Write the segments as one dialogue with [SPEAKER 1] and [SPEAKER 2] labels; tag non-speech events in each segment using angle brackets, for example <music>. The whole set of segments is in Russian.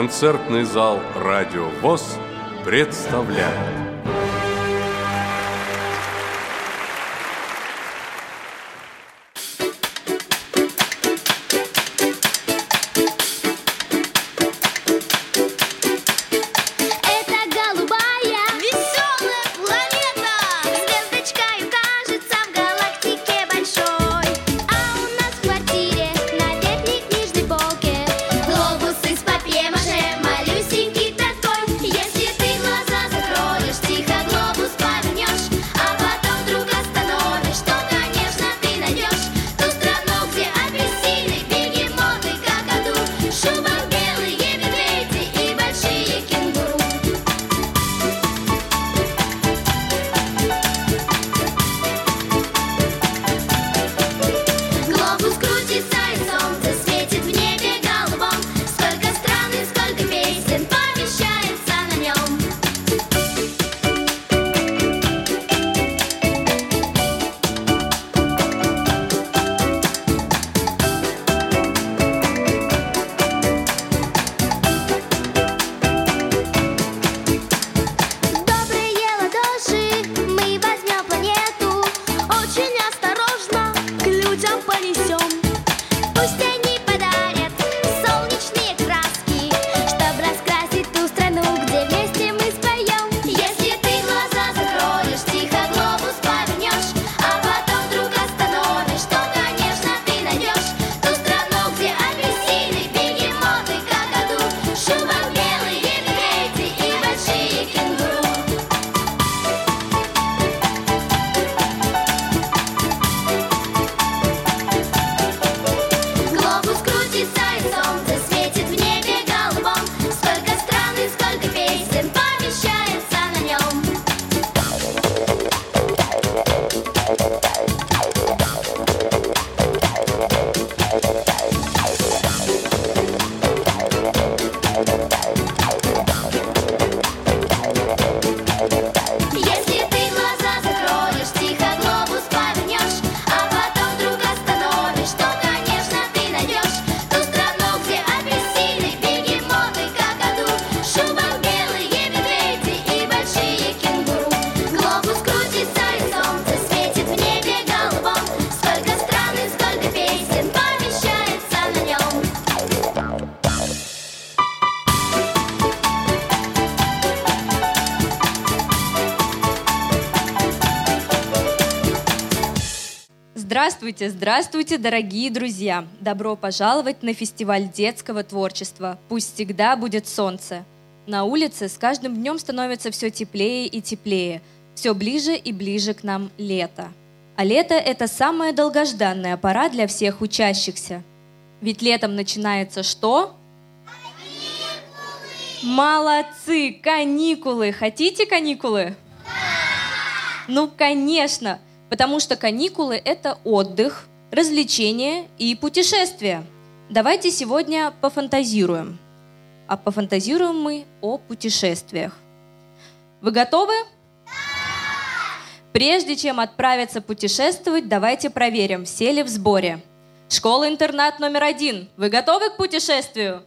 [SPEAKER 1] Концертный зал «Радио ВОЗ» представляет
[SPEAKER 2] Здравствуйте, здравствуйте, дорогие друзья! Добро пожаловать на фестиваль детского творчества «Пусть всегда будет солнце». На улице с каждым днем становится все теплее и теплее, все ближе и ближе к нам лето. А лето – это самая долгожданная пора для всех учащихся. Ведь летом начинается что? Каникулы! Молодцы! Каникулы! Хотите каникулы? Да! Ну, конечно! Потому что каникулы – это отдых, развлечения и путешествия. Давайте сегодня пофантазируем. А пофантазируем мы о путешествиях. Вы готовы? Да! Прежде чем отправиться путешествовать, давайте проверим, все ли в сборе. Школа-интернат номер один. Вы готовы к путешествию?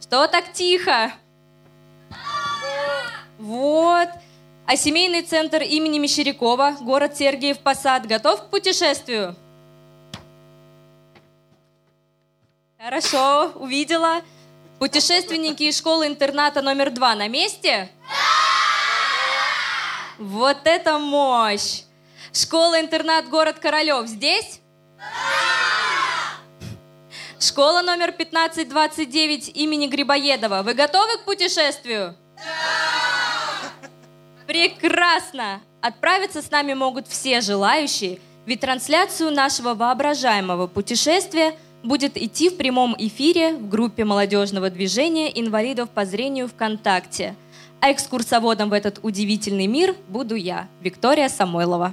[SPEAKER 2] Что так тихо? Вот. А семейный центр имени Мещерякова, город Сергиев Посад, готов к путешествию? Хорошо, увидела. Путешественники из школы-интерната номер два на месте? Да! Вот это мощь! Школа-интернат город Королев здесь? Да! Школа номер 1529 имени Грибоедова. Вы готовы к путешествию? Да! Прекрасно! Отправиться с нами могут все желающие, ведь трансляцию нашего воображаемого путешествия будет идти в прямом эфире в группе молодежного движения инвалидов по зрению ВКонтакте. А экскурсоводом в этот удивительный мир буду я, Виктория Самойлова.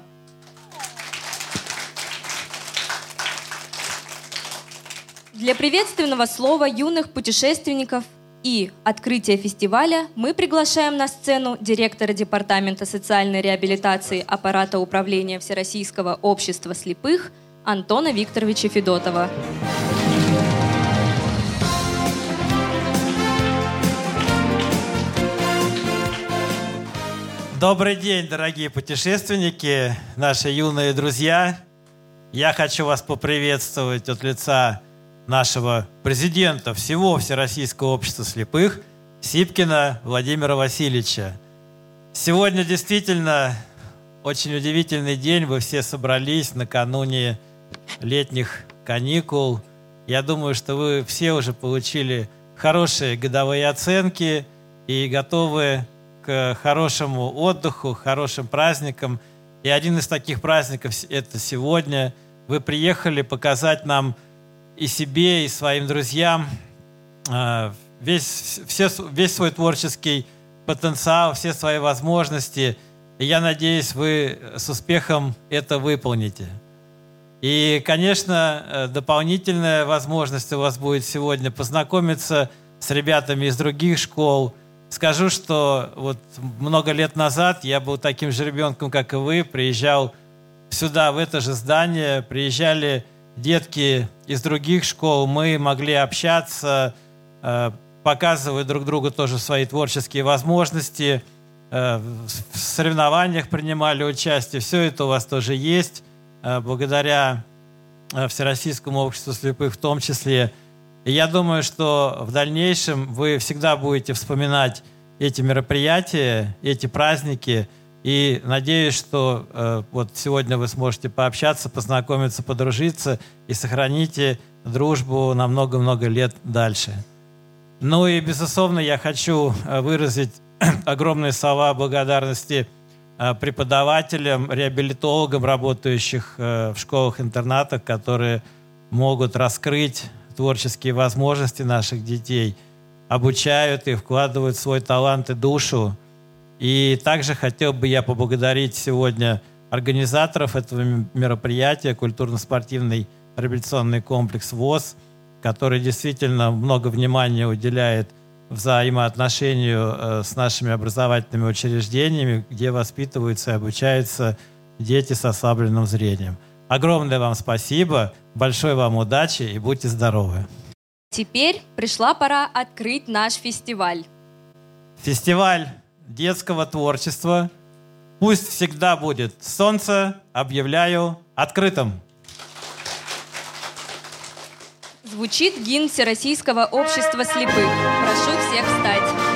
[SPEAKER 2] Для приветственного слова юных путешественников – и открытие фестиваля мы приглашаем на сцену директора Департамента социальной реабилитации аппарата управления Всероссийского общества слепых Антона Викторовича Федотова.
[SPEAKER 3] Добрый день, дорогие путешественники, наши юные друзья. Я хочу вас поприветствовать от лица нашего президента всего Всероссийского общества слепых Сипкина Владимира Васильевича. Сегодня действительно очень удивительный день. Вы все собрались накануне летних каникул. Я думаю, что вы все уже получили хорошие годовые оценки и готовы к хорошему отдыху, хорошим праздникам. И один из таких праздников – это сегодня. Вы приехали показать нам и себе, и своим друзьям а, весь, все, весь свой творческий потенциал, все свои возможности. И я надеюсь, вы с успехом это выполните. И, конечно, э, дополнительная возможность у вас будет сегодня познакомиться с ребятами из других школ. Скажу, что вот много лет назад я был таким же ребенком, как и вы, приезжал сюда, в это же здание, приезжали детки из других школ, мы могли общаться, э, показывать друг другу тоже свои творческие возможности, э, в соревнованиях принимали участие, все это у вас тоже есть. Э, благодаря Всероссийскому обществу слепых в том числе. И я думаю, что в дальнейшем вы всегда будете вспоминать эти мероприятия, эти праздники. И надеюсь, что э, вот сегодня вы сможете пообщаться, познакомиться, подружиться и сохраните дружбу на много-много лет дальше. Ну и, безусловно, я хочу э, выразить <clears throat> огромные слова благодарности Э, преподавателям, реабилитологам, работающих э, в школах-интернатах, которые могут раскрыть творческие возможности наших детей, обучают их, вкладывают свой талант и душу. И также хотел бы я поблагодарить сегодня организаторов этого мероприятия, культурно-спортивный реабилитационный комплекс ВОЗ, который действительно много внимания уделяет – взаимоотношению э, с нашими образовательными учреждениями, где воспитываются и обучаются дети с ослабленным зрением. Огромное вам спасибо, большой вам удачи и будьте здоровы.
[SPEAKER 2] Теперь пришла пора открыть наш фестиваль.
[SPEAKER 3] Фестиваль детского творчества. Пусть всегда будет солнце, объявляю открытым.
[SPEAKER 2] Звучит гимн Всероссийского общества слепых. Прошу всех встать.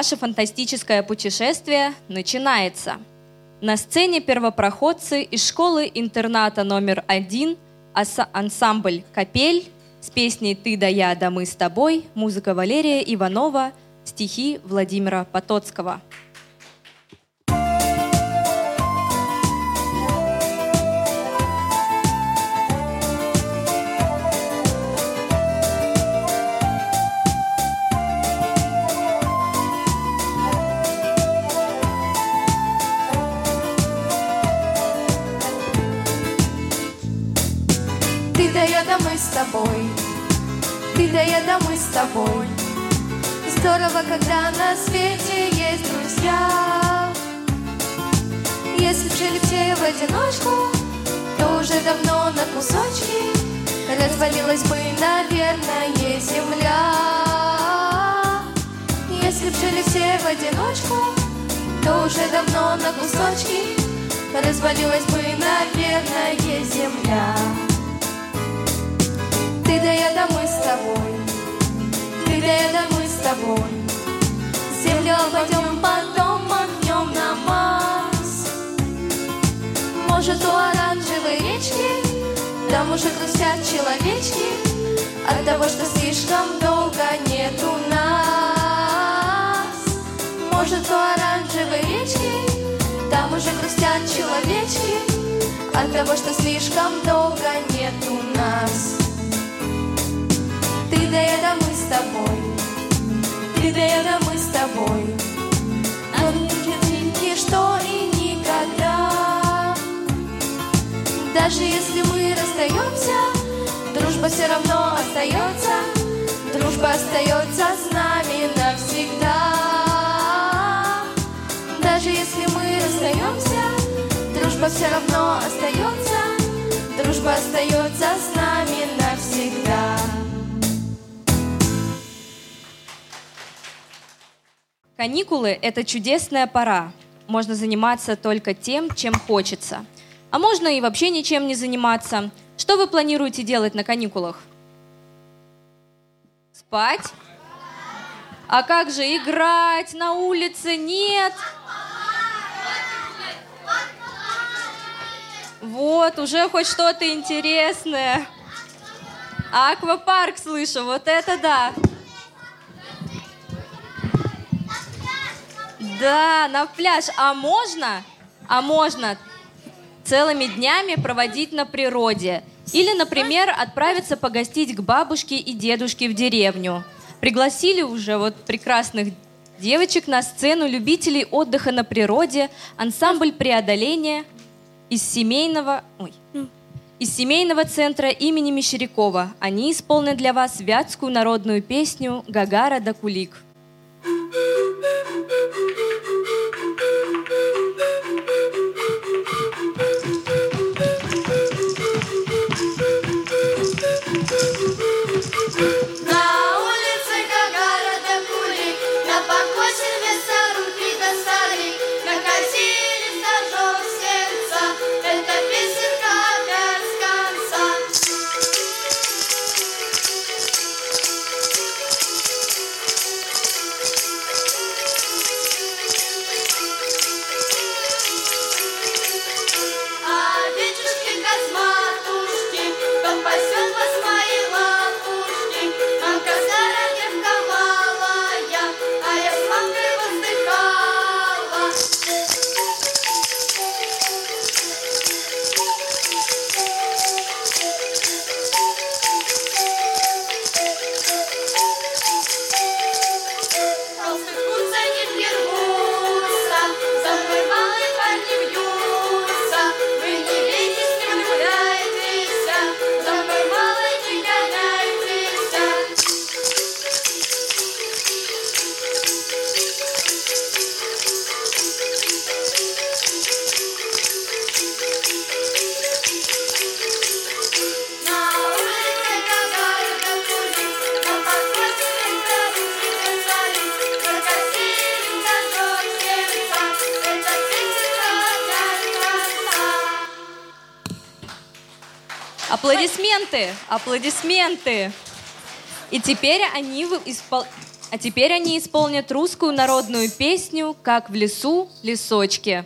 [SPEAKER 2] Наше фантастическое путешествие начинается. На сцене первопроходцы из школы-интерната номер один ансамбль «Капель» с песней «Ты да я, да мы с тобой», музыка Валерия Иванова, стихи Владимира Потоцкого –
[SPEAKER 4] тобой. Ты да я да мы с тобой. Здорово, когда на свете есть друзья. Если б жили все в одиночку То уже давно на кусочки Развалилась бы, наверное, земля. Если б жили все в одиночку То уже давно на кусочки Развалилась бы, наверное, земля
[SPEAKER 5] Ты да я да с тобой, ты да я да с тобой. Землю обойдем, потом махнем на Марс. Может, у оранжевой речки там уже грустят человечки От того, что слишком долго нету нас Может, у оранжевой речки Там уже грустят человечки От того, что слишком долго нету нас Ты да я да мы с тобой. Ты да я да мы с тобой. Ангелки, что и никогда. Даже если мы расстаемся Дружба все равно остается Дружба остается с нами навсегда. Даже если мы расстаемся Дружба все равно остается Дружба остается с нами навсегда
[SPEAKER 2] Каникулы – это чудесная пора. Можно заниматься только тем, чем хочется. А можно и вообще ничем не заниматься. Что вы планируете делать на каникулах? Спать? А как же играть на улице? Нет. Вот, уже хоть что-то интересное. Аквапарк слышу, вот это да. Да, на пляж. А можно? А можно целыми днями проводить на природе. Или, например, отправиться погостить к бабушке и дедушке в деревню. Пригласили уже вот прекрасных девочек на сцену любителей отдыха на природе, ансамбль преодоления из семейного... Ой, из семейного центра имени Мещерякова. Они исполнят для вас вятскую народную песню «Гагара да Кулик». Аплодисменты. И теперь они испол- а теперь они исполнят русскую народную песню «Как в лесу лесочки».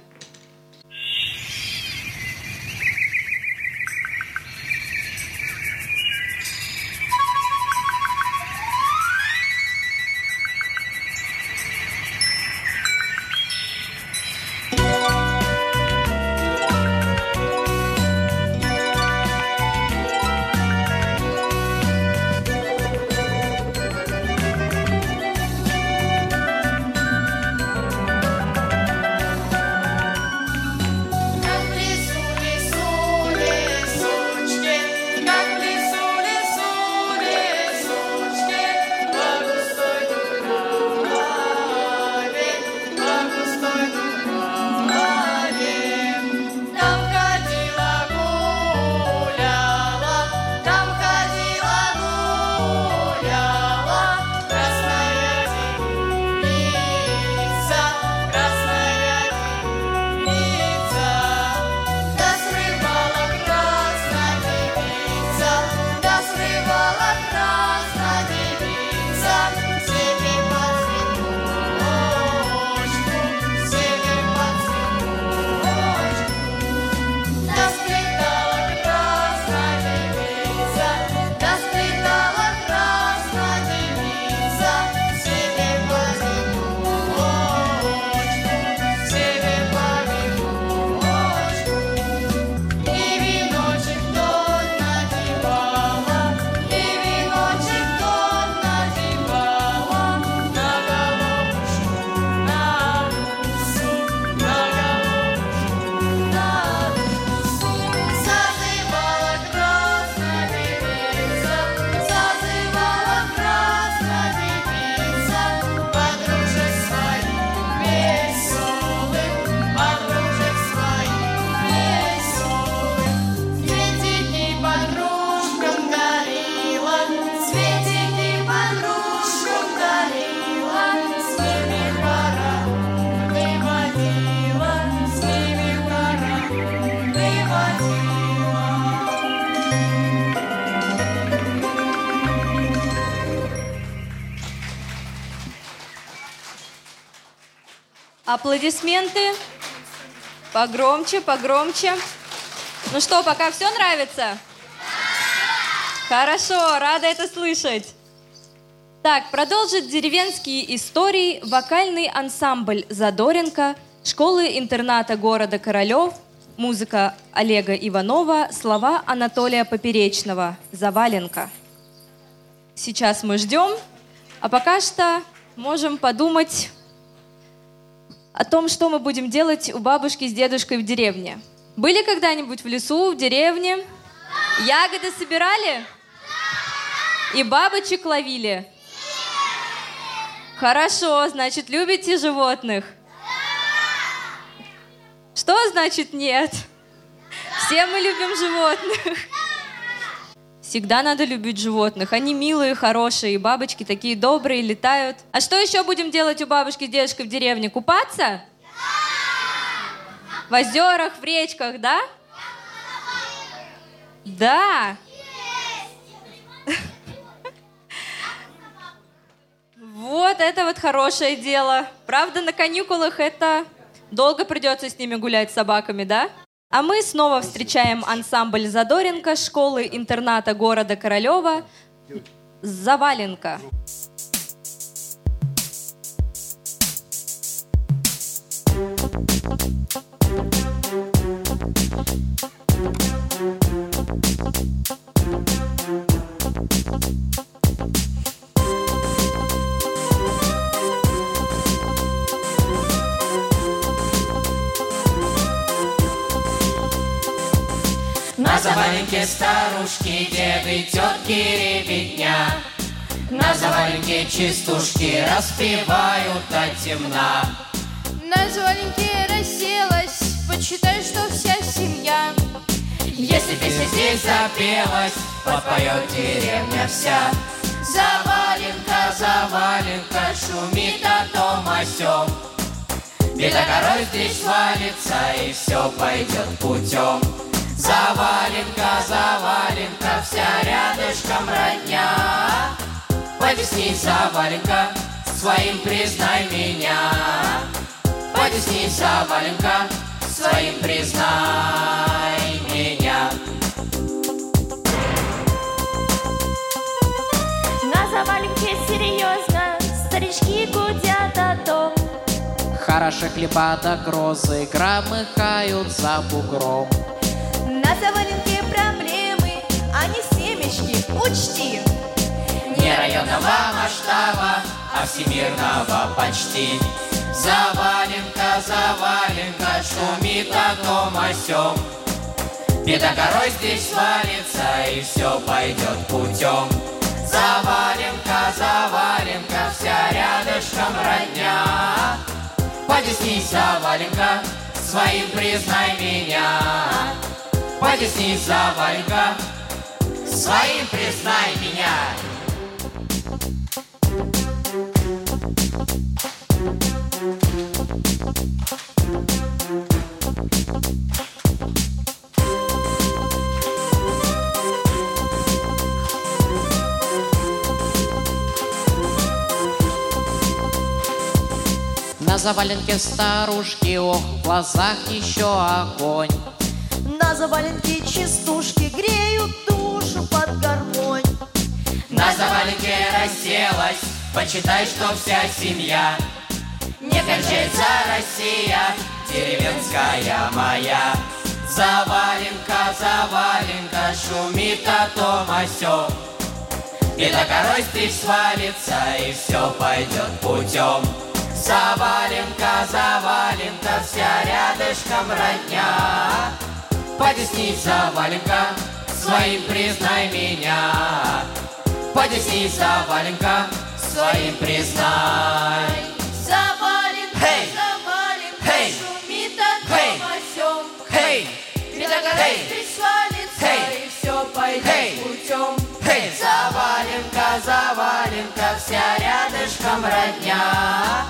[SPEAKER 2] Аплодисменты. Погромче, погромче. Ну что, пока все нравится? Хорошо, рада это слышать. Так, продолжит деревенские истории вокальный ансамбль «Задоренко» школы-интерната города Королев, музыка Олега Иванова, слова Анатолия Поперечного «Заваленка». Сейчас мы ждем, а пока что можем подумать о том, что мы будем делать у бабушки с дедушкой в деревне. Были когда-нибудь в лесу, в деревне? Ягоды собирали? И бабочек ловили? Хорошо, значит, любите животных? Что значит нет? Все мы любим животных. Всегда надо любить животных. Они милые, хорошие, и бабочки такие добрые, летают. А что еще будем делать у бабушки с дедушкой в деревне? Купаться? В озерах, в речках, да? Да. Вот это вот хорошее дело. Правда, на каникулах это долго придется с ними гулять с собаками, да? А мы снова встречаем ансамбль Задоренко школы-интерната города Королева «Заваленка».
[SPEAKER 6] На заваленке старушки, деды, тетки, ребятня. На заваленке чистушки распевают от темна.
[SPEAKER 4] На заваленке расселась, почитай, что вся семья.
[SPEAKER 6] Если песня здесь запелась, подпоет деревня вся. Заваленка, заваленка, шумит о том о сём. Беда горой здесь валится, и все пойдет путем Заваленка, заваленка, вся рядышком родня. Потесни, заваленка, своим признай меня. Потесни, заваленка, своим признай меня.
[SPEAKER 7] На заваленке серьезно Старички гудят о том
[SPEAKER 6] Хороши хлеба до грозы громыхают за бугром
[SPEAKER 4] На заваленке проблемы, а не семечки, учти.
[SPEAKER 6] Не районного масштаба, а всемирного почти. Заваленка, заваленка, шумит о том о сём Беда горой здесь валится, и все пойдет путем Заваленка, заваленка, вся рядышком родня. Потеснись, заваленка, своим признай меня Потеснись, заваленка, своим признай меня. На заваленке старушки, ох, в глазах еще огонь
[SPEAKER 4] На заваленке частушки греют душу под гармонь.
[SPEAKER 6] На заваленке расселась, почитай, что вся семья. Не кончается Россия, деревенская моя. Заваленка, заваленка, шумит о том о сём. Беда горой здесь свалится, и все пойдет путем Заваленка, заваленка, вся рядышком родня Потесни, заваленка, своим признай меня Потесни, заваленка, своим признай
[SPEAKER 4] Заваленка,
[SPEAKER 6] Hey!
[SPEAKER 4] заваленка,
[SPEAKER 6] Hey!
[SPEAKER 4] шумит о том
[SPEAKER 6] Hey!
[SPEAKER 4] о сём.
[SPEAKER 6] Hey!
[SPEAKER 4] и все пойдет
[SPEAKER 6] Hey!
[SPEAKER 4] путем.
[SPEAKER 6] Хей! Заваленка, заваленка, вся рядышком родня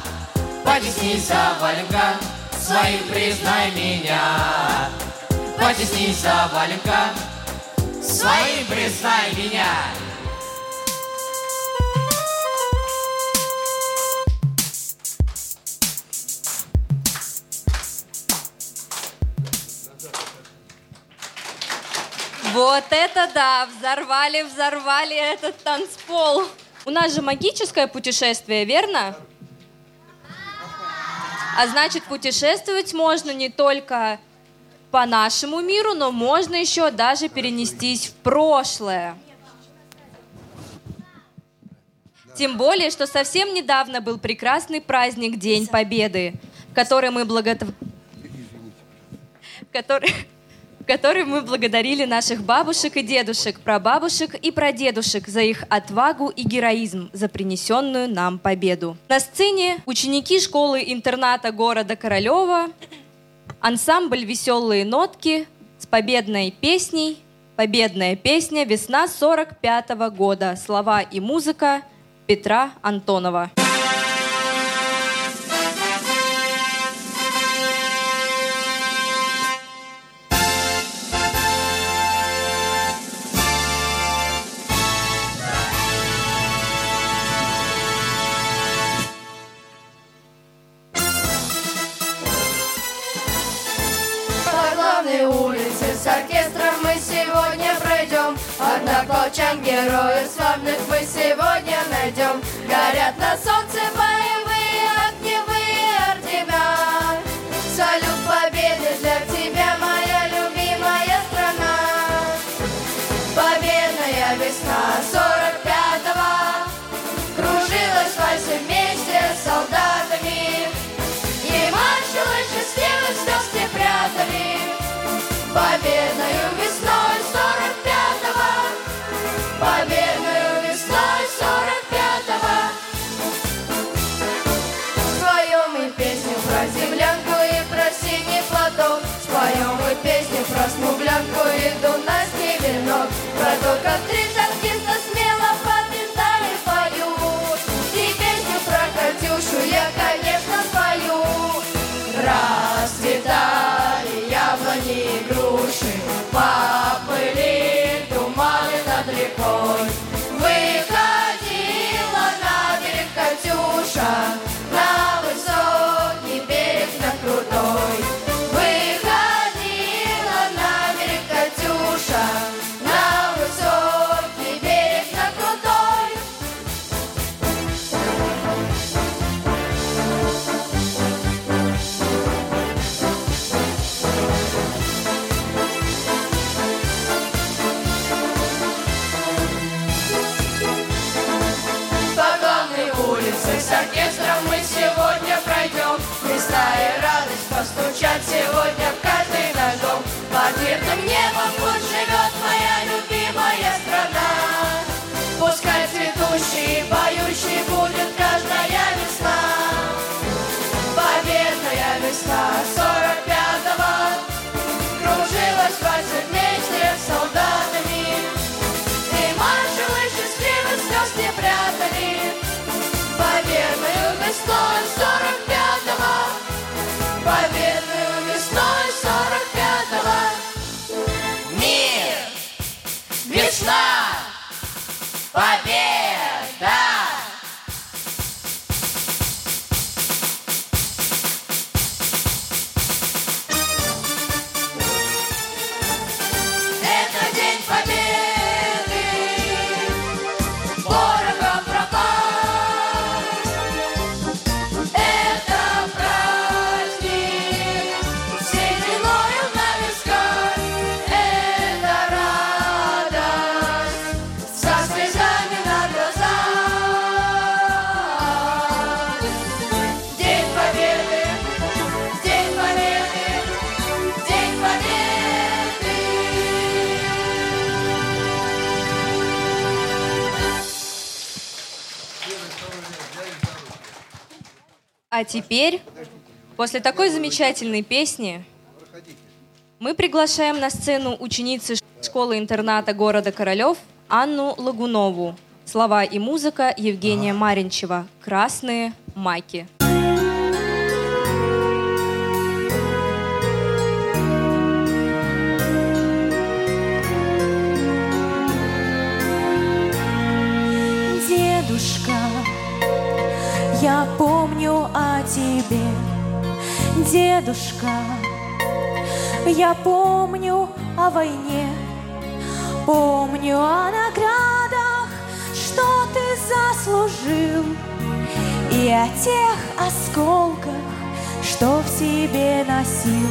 [SPEAKER 6] Потесни, заваленка, своим признай меня потесни за валенка, своим признай меня.
[SPEAKER 2] Вот это да, взорвали, взорвали этот танцпол. У нас же магическое путешествие, верно? А значит, путешествовать можно не только по нашему миру, но можно еще даже перенестись в прошлое. Тем более, что совсем недавно был прекрасный праздник День Победы, который мы благотв... который... в который мы благодарили наших бабушек и дедушек, прабабушек и прадедушек за их отвагу и героизм, за принесенную нам победу. На сцене ученики школы-интерната города Королева, ансамбль «Веселые нотки» с победной песней «Победная песня. Весна 45 -го года». Слова и музыка Петра Антонова.
[SPEAKER 4] Однополчан героев славных мы сегодня найдем. Горят на солнце боевые огневые ордена. Салют победы для тебя, моя любимая страна. Победная весна 45-го Кружилась вальсы вместе с солдатами. И маршилась счастливых слез не прятали Победную 45-го Победную весной 45-го Споем мы песню про землянку и про синий платок. Споем мы песню про смуглянку и дунайский венок. Про то, как три Весной 45-го Победную весной 45-го Мир! Весна! Победа!
[SPEAKER 2] А теперь, после такой замечательной песни, мы приглашаем на сцену ученицы школы-интерната города Королев Анну Лагунову. Слова и музыка Евгения Маринчева. «Красные маки».
[SPEAKER 8] Я помню о тебе. Дедушка, я помню о войне. Помню о наградах, что ты заслужил, И о тех осколках, что в себе носил.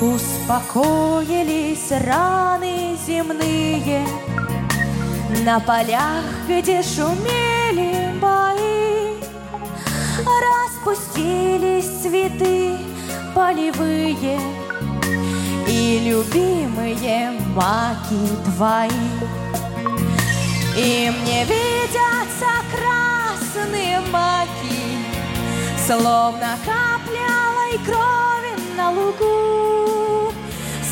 [SPEAKER 8] Успокоились раны земные На полях, где шумели бои Распустились цветы полевые И любимые маки твои. И мне видятся красные маки Словно капля алой крови на лугу.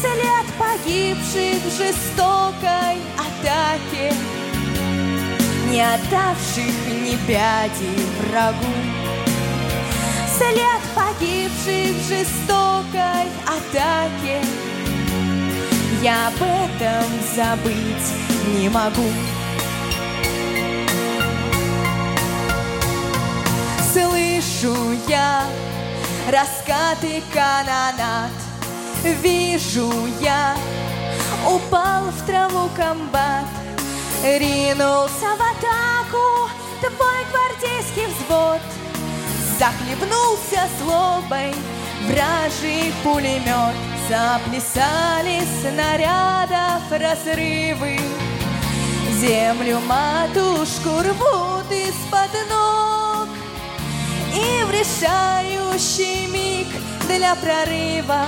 [SPEAKER 8] След погибших в жестокой атаке Не отдавших ни пяди врагу След погибших в жестокой атаке. Я об этом забыть не могу. Слышу я раскаты канонат Вижу я, упал в траву комбат. Ринулся в атаку твой гвардейский взвод Захлебнулся злобой. Вражий пулемет Заплясали снарядов разрывы. Землю матушку рвут из-под ног. И в решающий миг для прорыва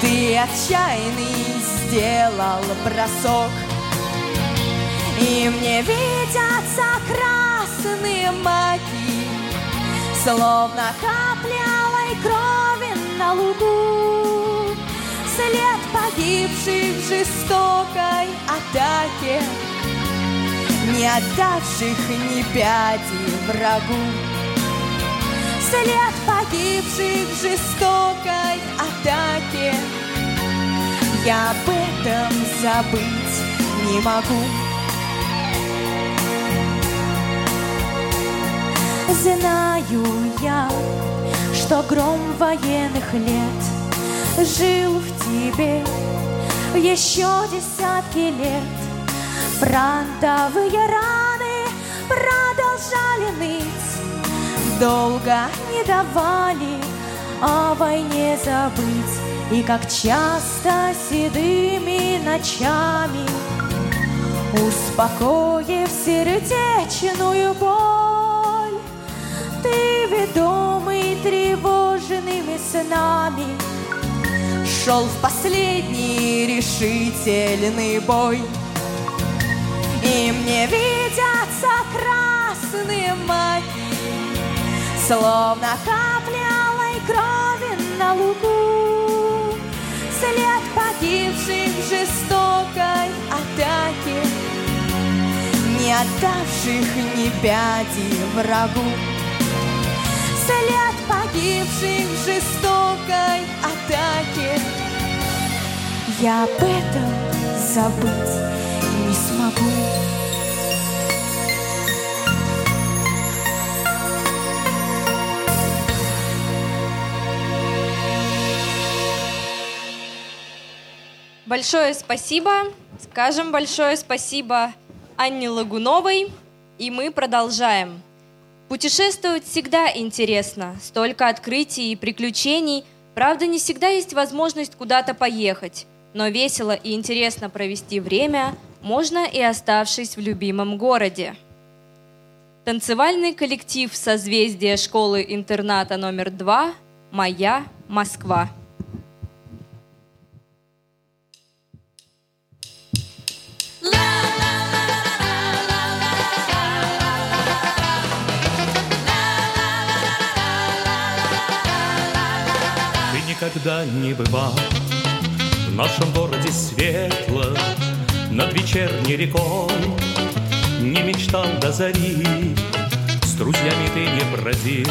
[SPEAKER 8] Ты отчаянный сделал бросок. И мне видятся красные маки Словно капли алой крови на лугу. След погибших в жестокой атаке Не отдавших ни пяди врагу. След погибших в жестокой атаке Я об этом забыть не могу Знаю я, что гром военных лет Жил в тебе еще десятки лет. Фронтовые раны продолжали ныть Долго не давали о войне забыть. И как часто седыми ночами Успокоив сердечную боль Ты, ведомый тревожными снами. Шел в последний решительный бой. И мне видятся красные маки Словно капли алой крови на лугу. След погибших жестокой атаке Не отдавших ни пяди врагу След погибших в жестокой атаке Я об этом забыть не смогу
[SPEAKER 2] Большое спасибо. Скажем большое спасибо Анне Лагуновой. И мы продолжаем. Путешествовать всегда интересно. Столько открытий и приключений. Правда, не всегда есть возможность куда-то поехать. Но весело и интересно провести время можно и оставшись в любимом городе. Танцевальный коллектив созвездия школы-интерната номер два «Моя Москва».
[SPEAKER 9] Никогда не бывал. В нашем городе светло Над вечерней рекой. Не мечтал до зари С друзьями ты не бродил.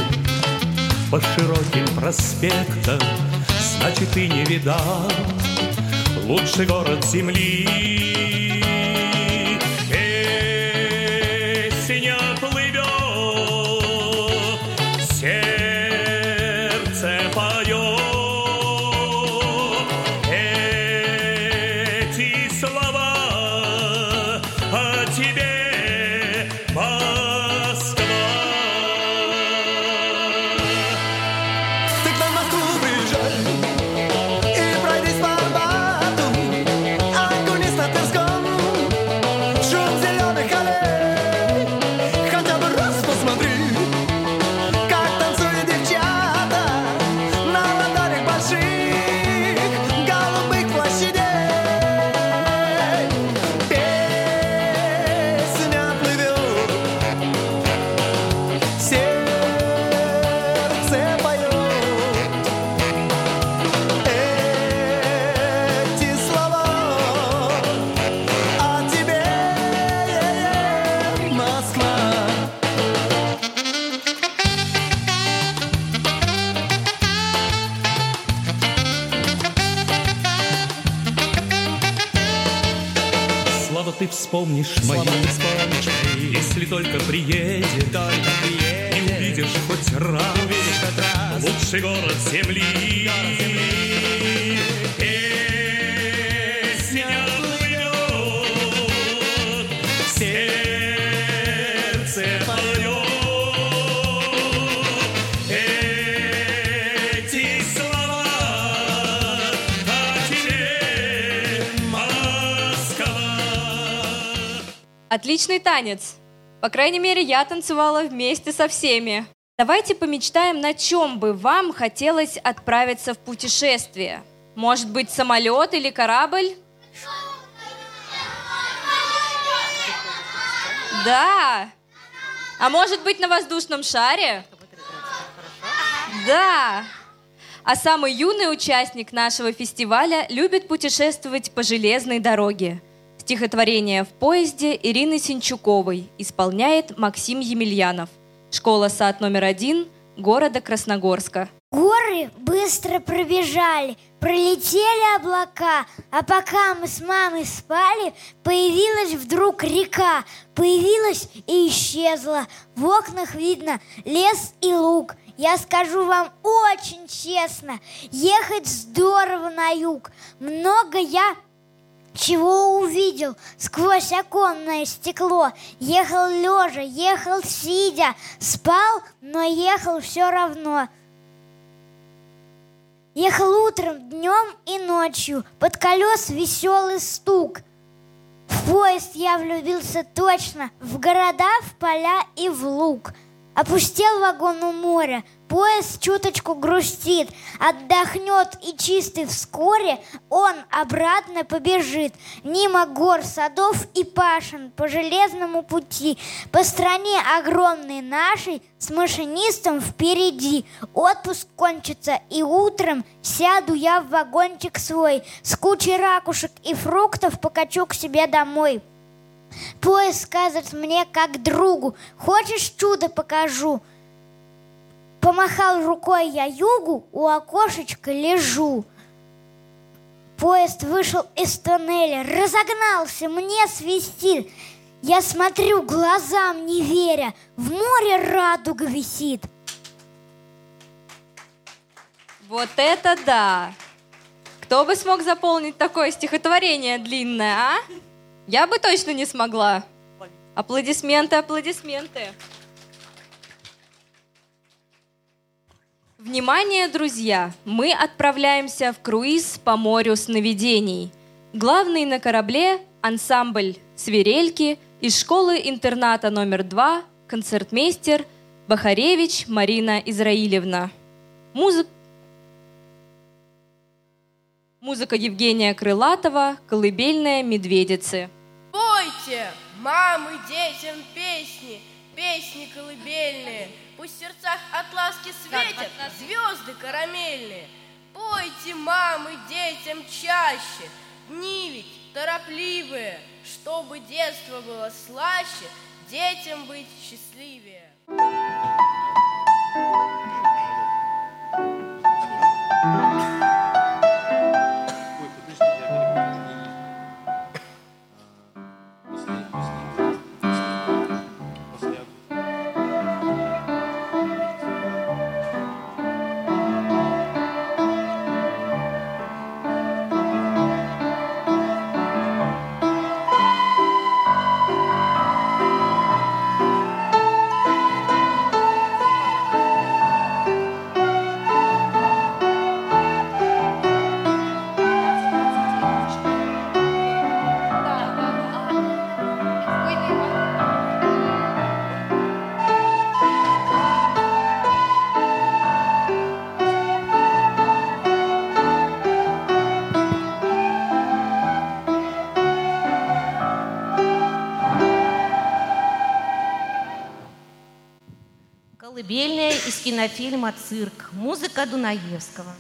[SPEAKER 9] По широким проспектам Значит, ты не видал Лучший город земли вспомнишь мои, если только приедешь, и увидишь хоть раз, лучший город земли. Песня
[SPEAKER 2] Отличный танец. По крайней мере, я танцевала вместе со всеми. Давайте помечтаем, на чем бы вам хотелось отправиться в путешествие. Может быть, самолет или корабль? Да. А может быть, на воздушном шаре? Да. А самый юный участник нашего фестиваля любит путешествовать по железной дороге. Стихотворение «В поезде» Ирины Синчуковой исполняет Максим Емельянов. Школа САД номер один города Красногорска.
[SPEAKER 10] Горы быстро пробежали, пролетели облака, а пока мы с мамой спали, появилась вдруг река, появилась и исчезла. В окнах видно лес и луг. Я скажу вам очень честно, ехать здорово на юг. Много я чего увидел сквозь оконное стекло? Ехал лежа, ехал сидя, спал, но ехал все равно. Ехал утром, днем и ночью, под колес веселый стук. В поезд я влюбился точно, в города, в поля и в луг. Опустел вагон у моря, поезд чуточку грустит, отдохнет и чистый вскоре он обратно побежит. Мимо гор, садов и пашин по железному пути, по стране огромной нашей с машинистом впереди. Отпуск кончится, и утром сяду я в вагончик свой, с кучей ракушек и фруктов покачу к себе домой. Поезд скажет мне как другу, хочешь чудо покажу? Помахал рукой я югу, у окошечка лежу. Поезд вышел из тоннеля, разогнался, мне свистит. Я смотрю глазам не веря, в море радуга висит.
[SPEAKER 2] Вот это да! Кто бы смог заполнить такое стихотворение длинное, а? Я бы точно не смогла. Аплодисменты, аплодисменты. Внимание, друзья! Мы отправляемся в круиз по морю сновидений. Главный на корабле – ансамбль «Свирельки» из школы-интерната номер два концертмейстер Бахаревич Марина Израилевна. Музыка Музыка Евгения Крылатова, колыбельная «Медведицы».
[SPEAKER 11] Пойте, мамы, детям песни, песни колыбельные. Пусть в сердцах от ласки светят звезды карамельные. Пойте, мамы, детям чаще, дни ведь торопливые, чтобы детство было слаще, детям быть счастливее.
[SPEAKER 12] Колыбельная кинофильма «Цирк». Музыка Дунаевского.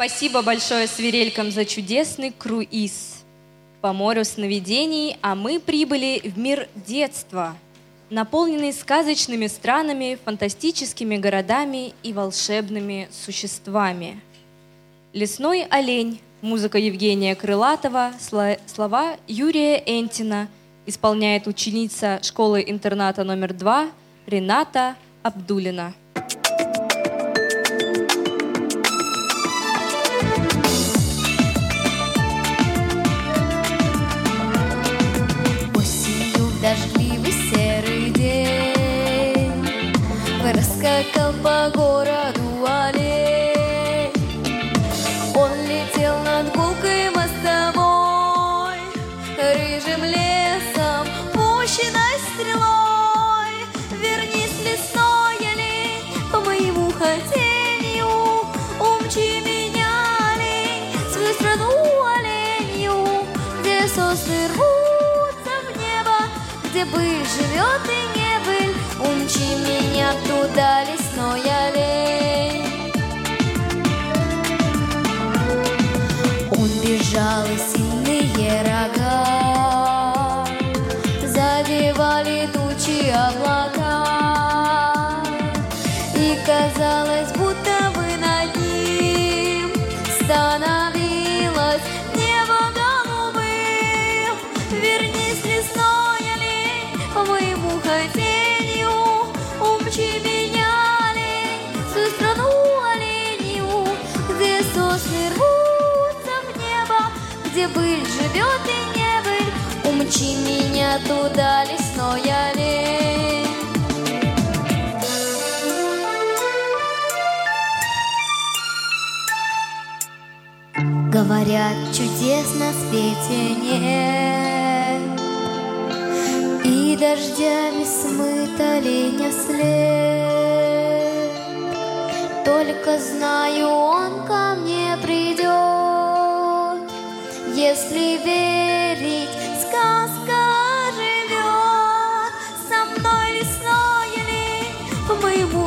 [SPEAKER 2] Спасибо большое свирелькам за чудесный круиз по морю сновидений, а мы прибыли в мир детства, наполненный сказочными странами, фантастическими городами и волшебными существами. «Лесной олень», музыка Евгения Крылатова, сло- слова Юрия Энтина, исполняет ученица школы-интерната номер два Рената Абдулина.
[SPEAKER 13] Живет нет И дождями смыт оленя след. Только знаю, он ко мне придет. Если верить, сказка живет Со мной лесной олень по моему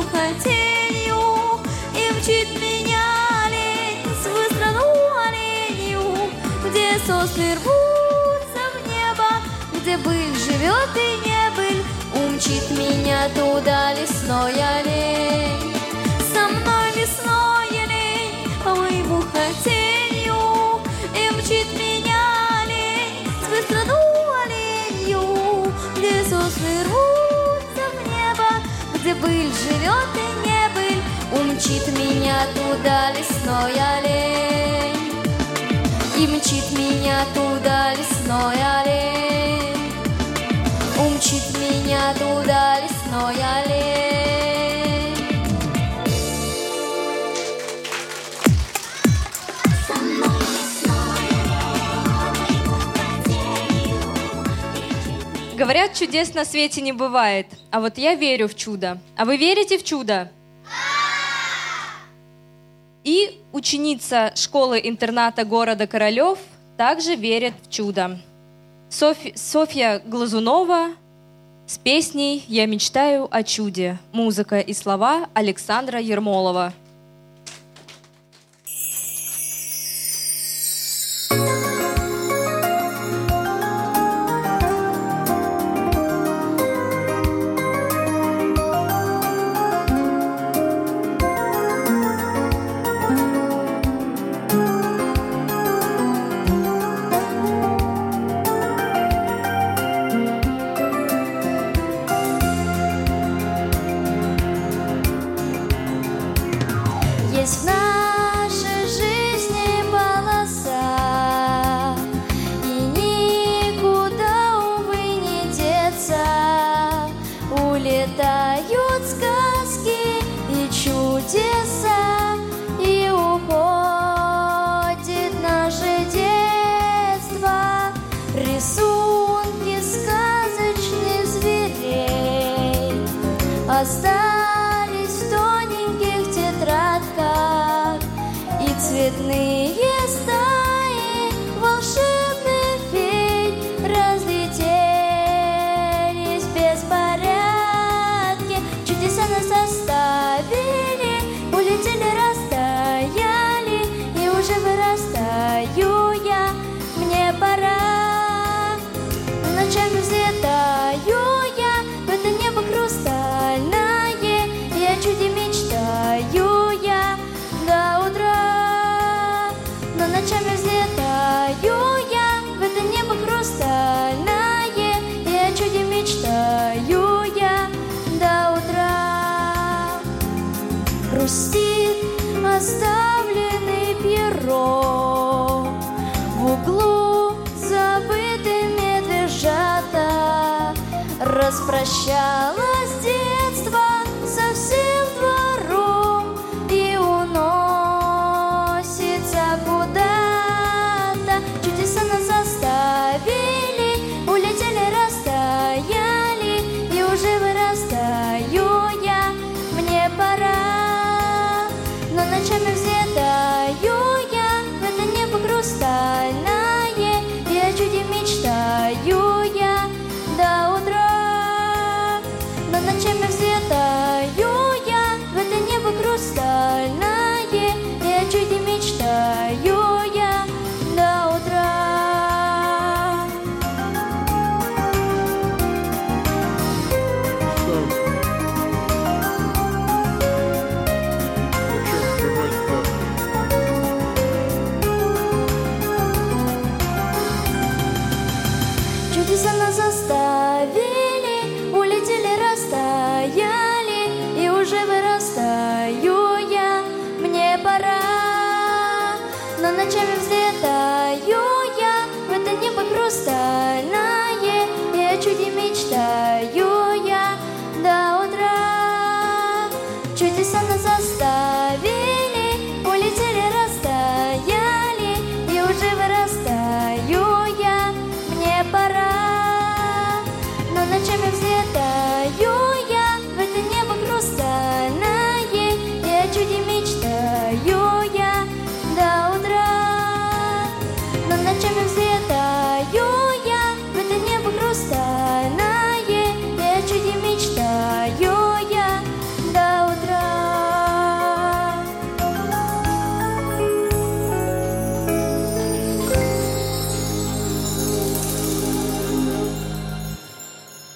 [SPEAKER 13] сосны рвутся в небо, где быль живет и не быль. Умчит меня туда лесной олень. Со мной лесной олень моему хотению И мчит меня олень в свою страну оленью рвутся в небо, где быль живет и не быль. Умчит меня туда лесной олень И мчит меня туда лесной олень Умчит меня туда лесной олень
[SPEAKER 2] Говорят, чудес на свете не бывает, а вот я верю в чудо. А вы верите в чудо? И ученица школы-интерната города Королев также верит в чудо. Софь- Софья Глазунова с песней «Я мечтаю о чуде». Музыка и слова Александра Ермолова.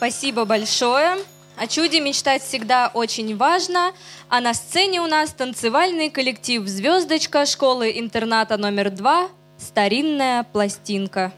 [SPEAKER 14] Спасибо большое. О чуде мечтать всегда очень важно, а на сцене у нас танцевальный коллектив «Звездочка» школы-интерната номер два. «Старинная пластинка».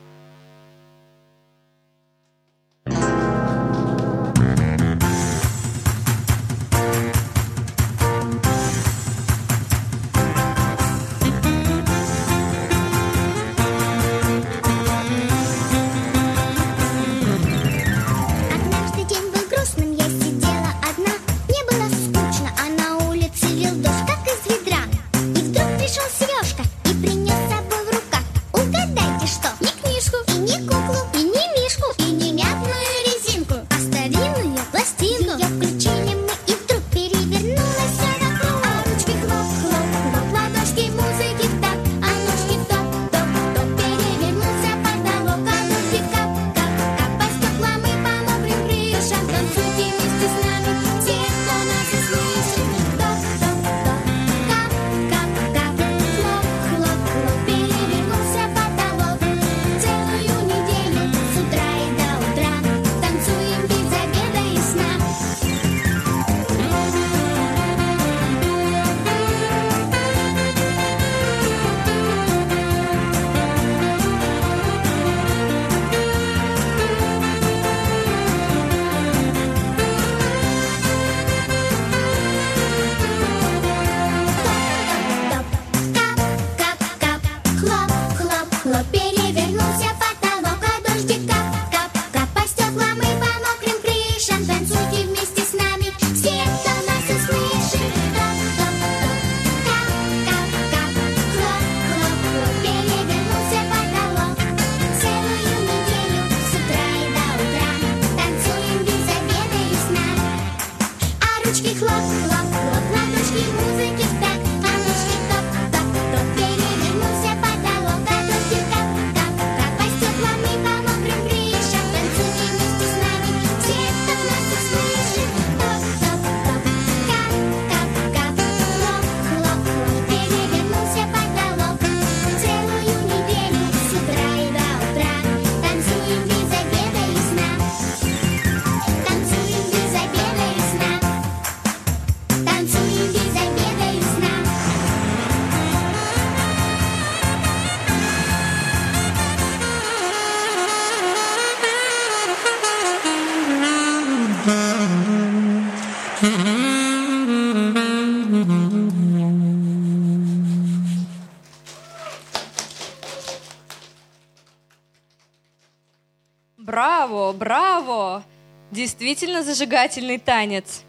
[SPEAKER 15] Браво! Действительно зажигательный танец.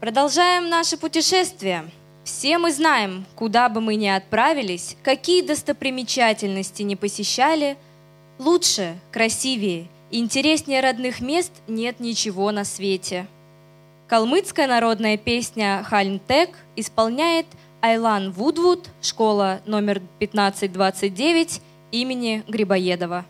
[SPEAKER 15] Продолжаем наше путешествие. Все мы знаем, куда бы мы ни отправились, какие достопримечательности не посещали, лучше, красивее, интереснее родных мест нет ничего на свете. Калмыцкая народная песня «Хальнтек» исполняет Айлан Вудвуд, школа номер 1529 имени Грибоедова.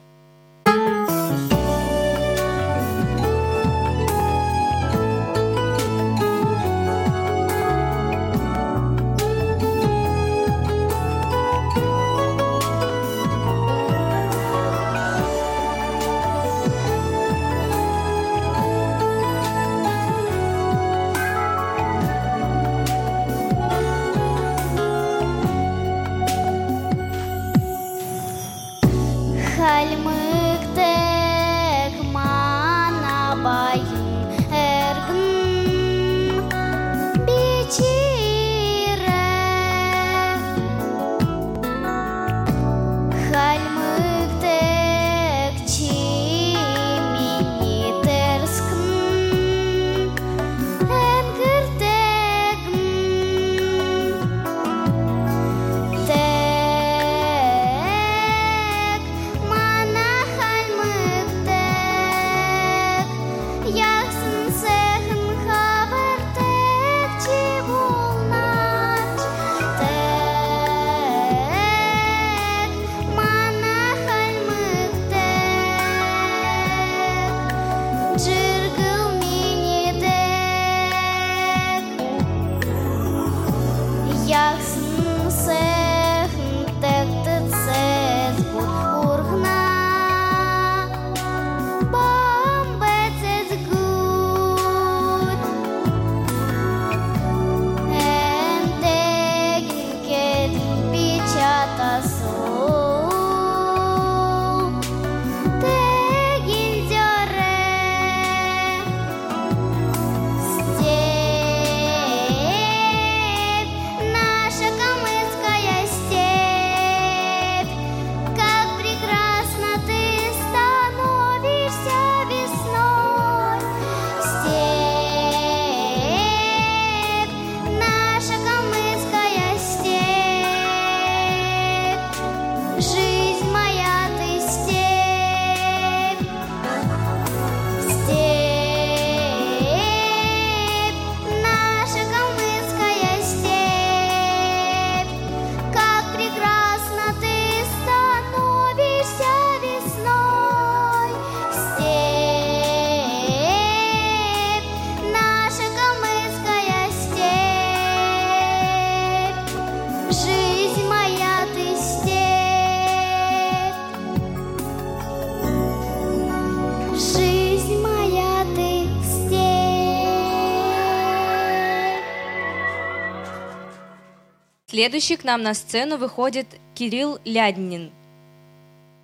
[SPEAKER 15] Следующий к нам на сцену выходит Кирилл Ляднин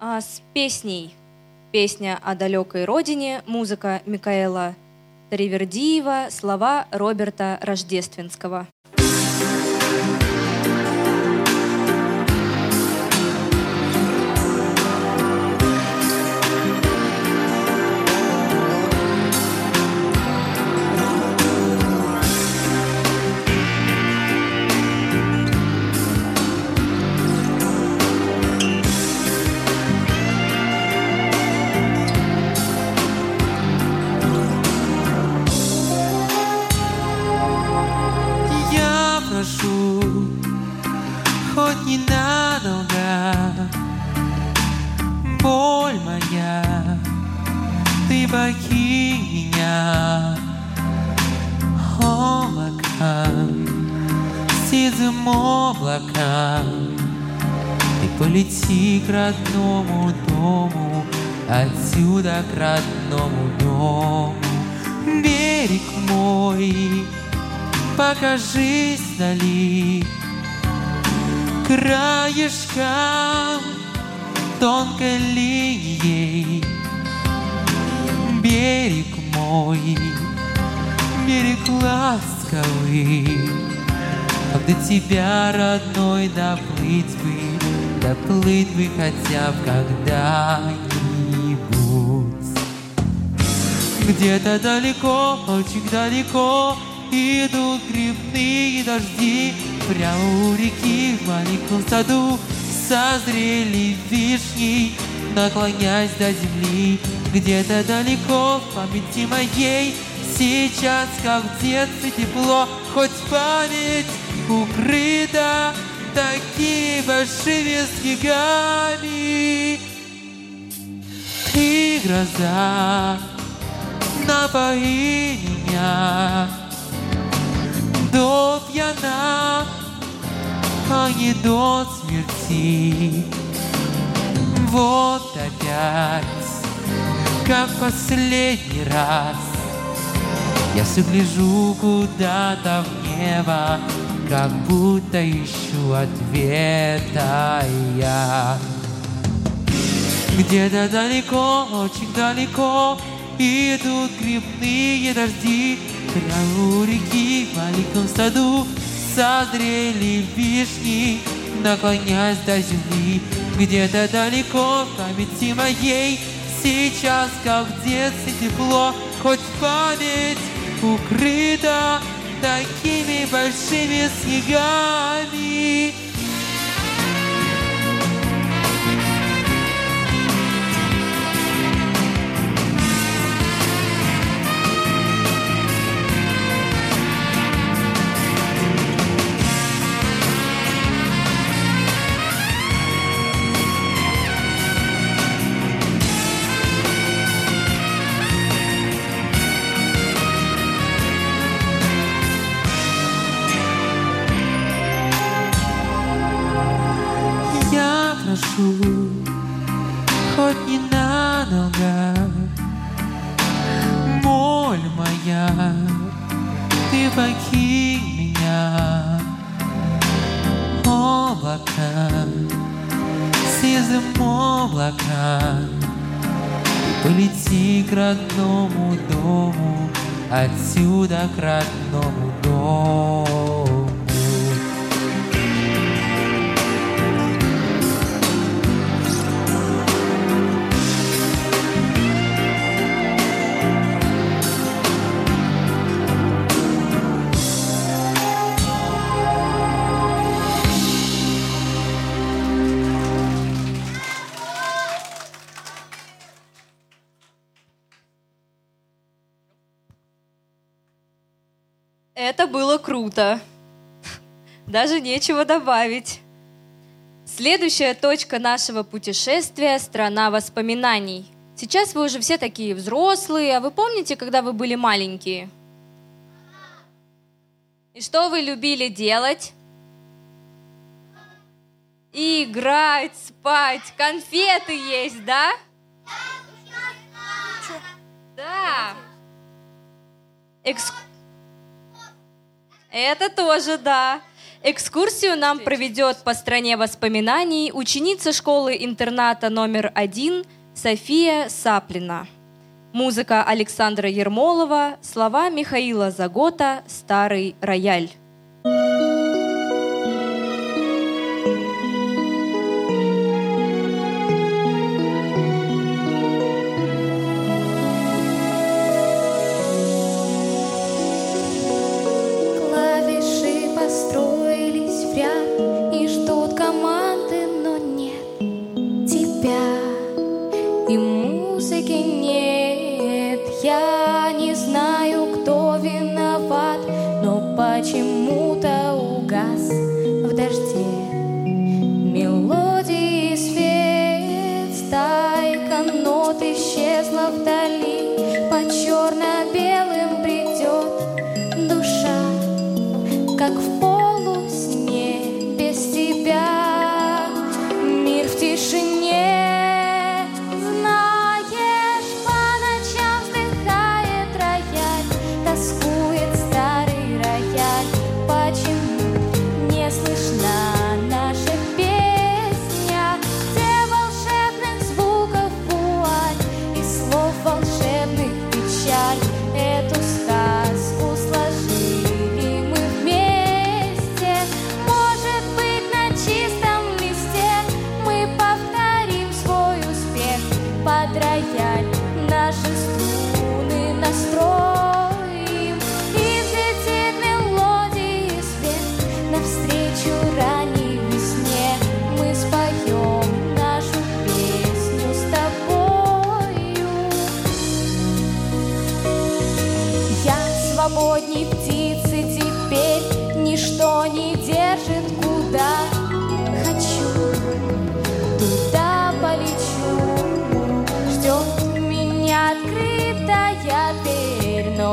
[SPEAKER 15] а, с песней. Песня о далекой родине, музыка Микаэла Таривердиева, слова Роберта Рождественского.
[SPEAKER 16] Сизым облакам, ты полети к родному дому, отсюда к родному дому, берег мой покажись вдали краешком тонкой линией. Берег мой берег ласковый как до тебя родной доплыть бы доплыть бы хотя бы когда-нибудь. Где-то далеко, очень далеко Идут грибные дожди. Прямо у реки в маленьком саду Созрели вишни. Наклонясь до земли Где-то далеко в памяти моей. Сейчас, как в детстве, тепло Хоть память укрыта Такими большими снегами Ты гроза Напои меня. До пьяна А не до смерти. Вот опять Как последний раз Я все гляжу куда-то в небо Как будто ищу ответа я. Где-то далеко, очень далеко Идут грибные дожди. Прямо у реки в маленьком саду Созрели вишни Наклонясь до земли. Где-то далеко в памяти моей Сейчас, как в детстве тепло. Хоть память укрыта Такими большими снегами Отсюда
[SPEAKER 2] круто. Даже нечего добавить. Следующая точка нашего путешествия – страна воспоминаний. Сейчас вы уже все такие взрослые, а вы помните, когда вы были маленькие? И что вы любили делать? Играть, спать, конфеты есть, да? Да. Экс- Это тоже да. Экскурсию нам проведет по стране воспоминаний ученица школы-интерната номер один София Саплина. Музыка Александра Ермолова, слова Михаила Загота «Старый рояль».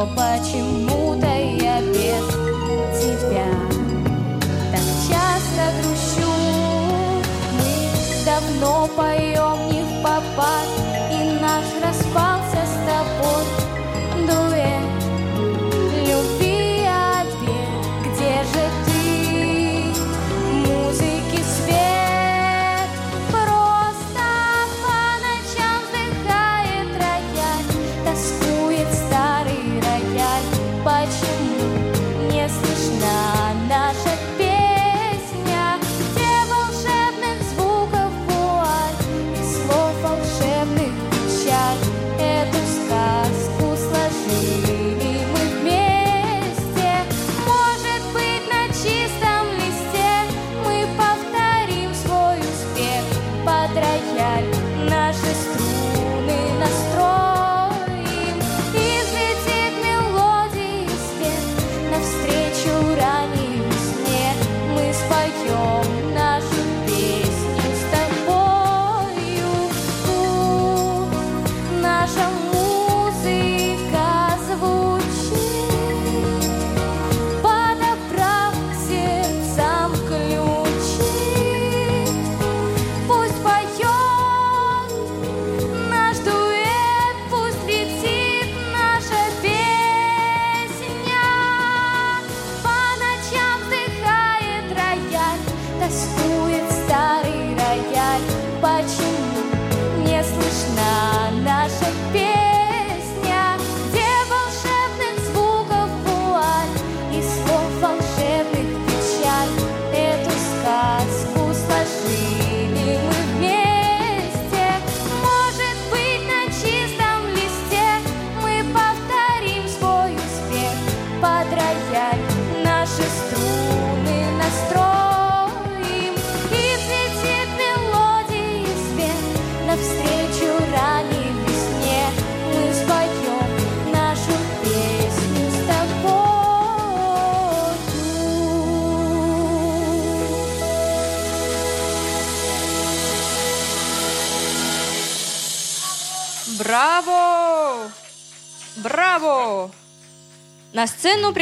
[SPEAKER 13] nobody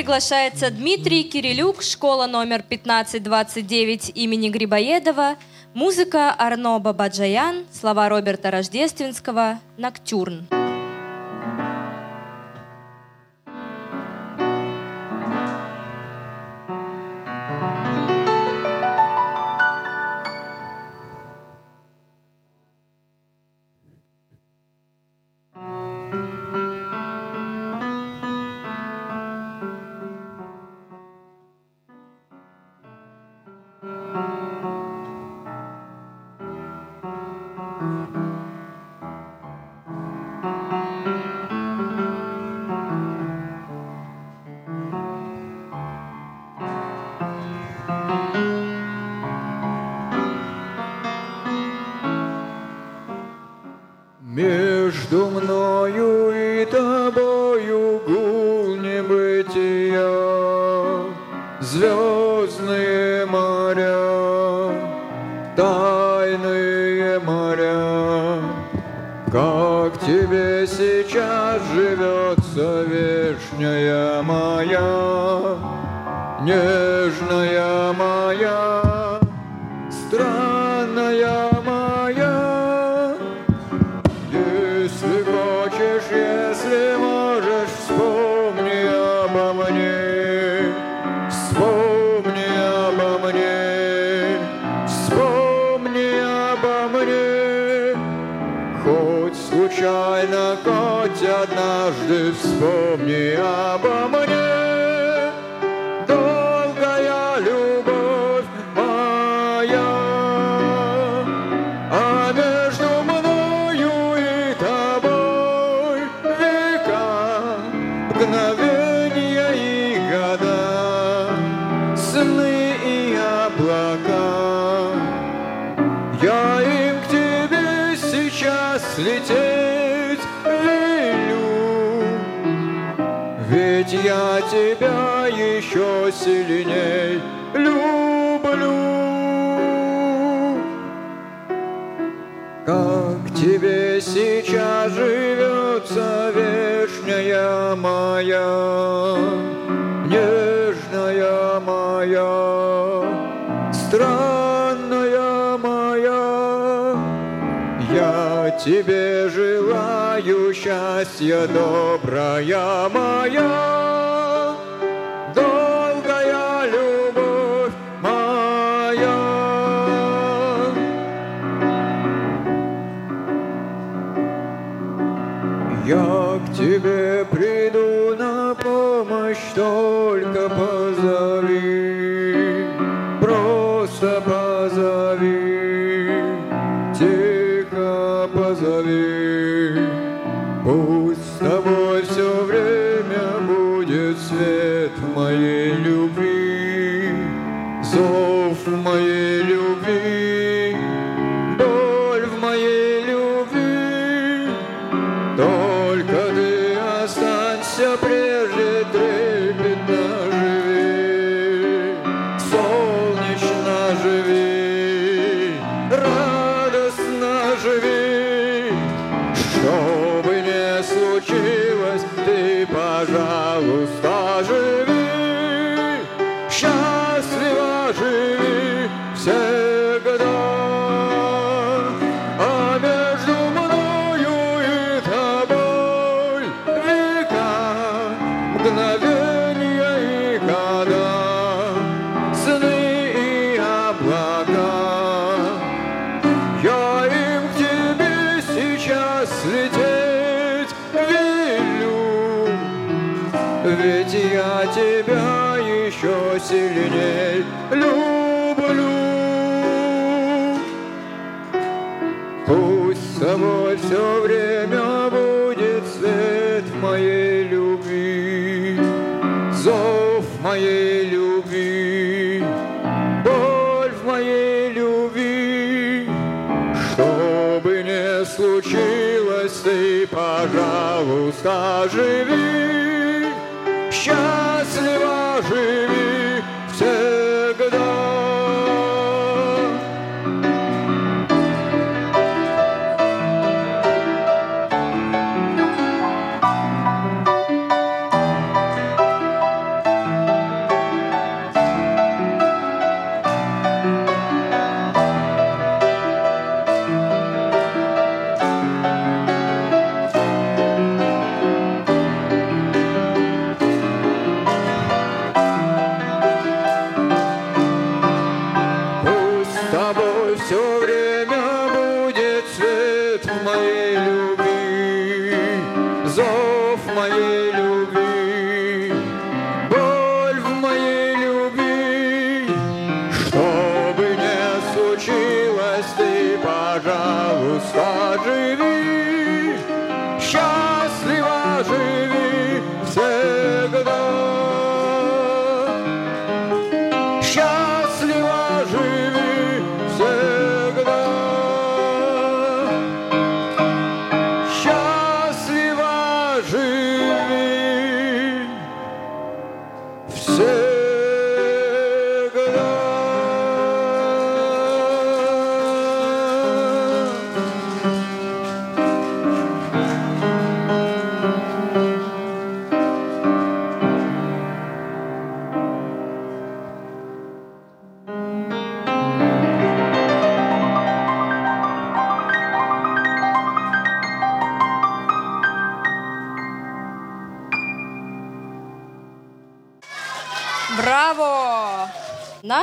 [SPEAKER 13] приглашается Дмитрий Кирилюк, школа номер 1529 имени Грибоедова, музыка Арно Бабаджаян, слова Роберта Рождественского «Ноктюрн».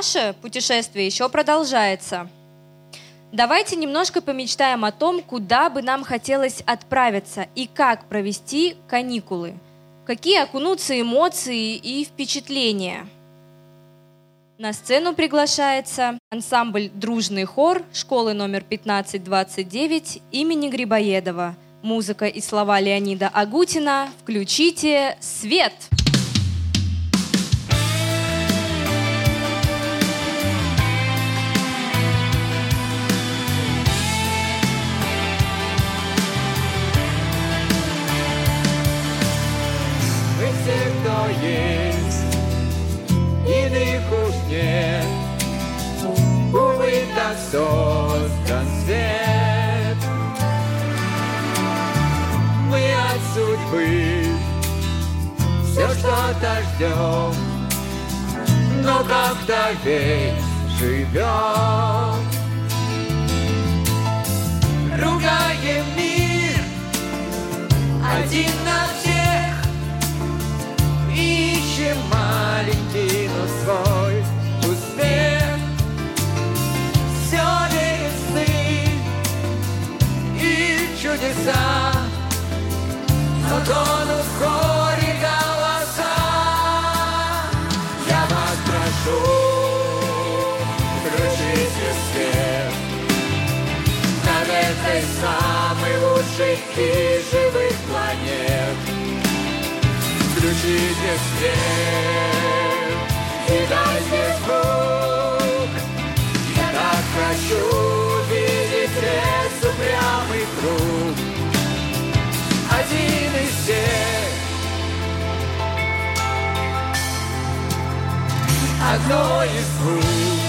[SPEAKER 2] Наше путешествие еще продолжается. Давайте немножко помечтаем о том, куда бы нам хотелось отправиться и как провести каникулы. Какие окунутся эмоции и впечатления. На сцену приглашается ансамбль «Дружный хор» школы номер 1529 имени Грибоедова. Музыка и слова Леонида Агутина «Включите свет!»
[SPEAKER 17] есть, иных уж нет. Увы, так создан свет. Мы от судьбы все что-то ждем, но как-то весь живем. Ругаем мир один на ищем маленький, но свой успех. Все весны и чудеса, но тонут в хоре голоса. Я вас прошу, включите свет над этой самой лучшей из живых. Включите свет и дайте звук. Я так хочу видеть лес упрямый круг. Один из всех. Одно из двух.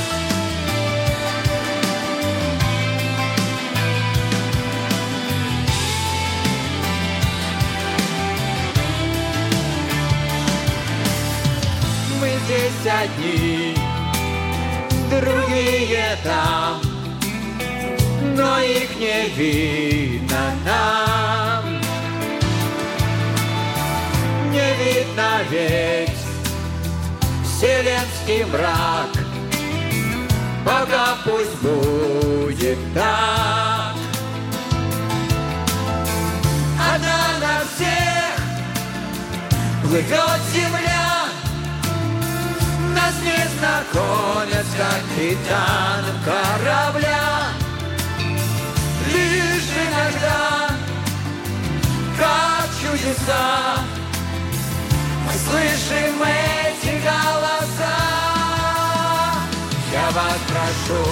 [SPEAKER 17] Здесь одни, другие там, но их не видно нам. Не видно ведь вселенский мрак, пока пусть будет так. Одна на всех плывет земля, нас не знакомят с капитаном корабля. Лишь иногда, как чудеса, мы слышим эти голоса. Я вас прошу,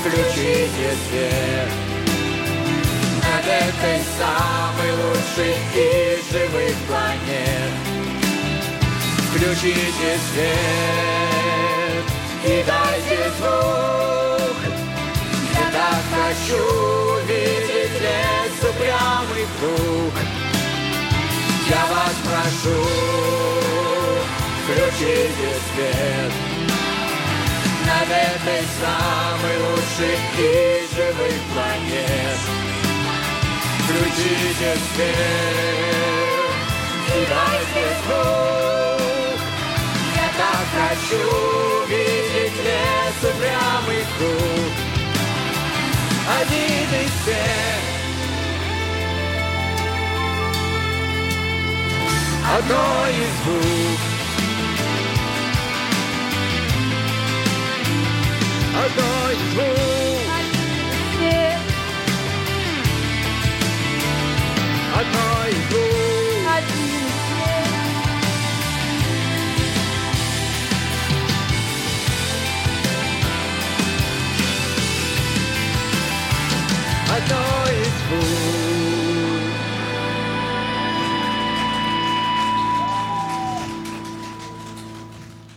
[SPEAKER 17] включите свет над этой самой лучшей из живых планет. Включите свет и дайте звук. Я так хочу видеть лес упрямый круг. Я вас прошу, включите свет над этой самой лучшей из живых планет. Включите свет и дайте звук. Хочу видеть лес упрямый круг. Один из всех. Одно из двух. Одно из двух. Одно из двух.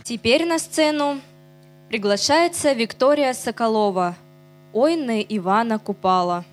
[SPEAKER 2] Теперь на сцену приглашается Виктория Соколова. Ой, на Ивана Купала.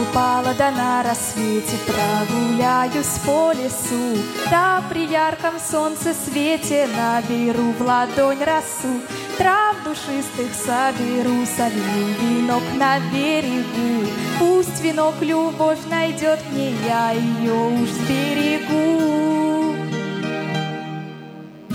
[SPEAKER 18] Ва купала да на рассвете Прогуляюсь по лесу. Да при ярком солнце свете Наберу в ладонь росу. Трав душистых соберу Солью венок на берегу. Пусть венок любовь найдет мне Я ее уж сберегу.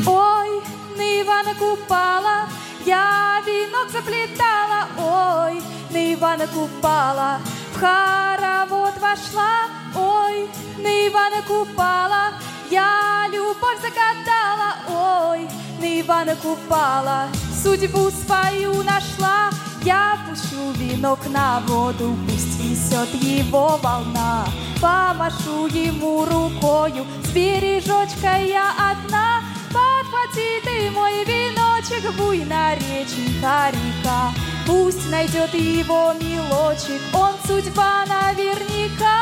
[SPEAKER 18] Ой, на Ивана Купала Я венок заплетала. Ой, на Ивана Купала В хоровод вошла Ой, на Ивана Купала. Я любовь загадала Ой, на Ивана Купала. Судьбу свою нашла Я пущу венок на воду Пусть несет его волна. Помашу ему рукою Сбережочка я одна Подхвати ты мой веночек, буйна реченька река. Пусть найдет его милочек, он судьба наверняка.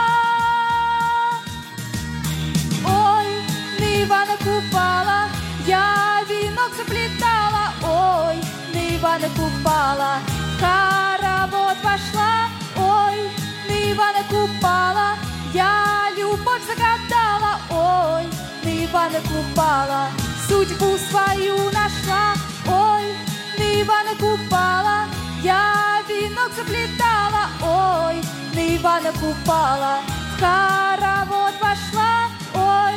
[SPEAKER 18] Ой, Ивана купала, я венок заплетала, ой, Ивана купала, хоровод пошла, ой, Ивана купала, я любовь загадала, ой, Ивана купала судьбу свою нашла, ой, на Ивана Купала, я венок заплетала, ой, на Ивана Купала, в хоровод пошла, ой,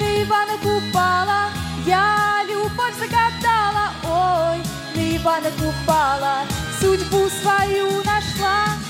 [SPEAKER 18] на Ивана Купала, я любовь загадала, ой, на Ивана Купала, судьбу свою нашла.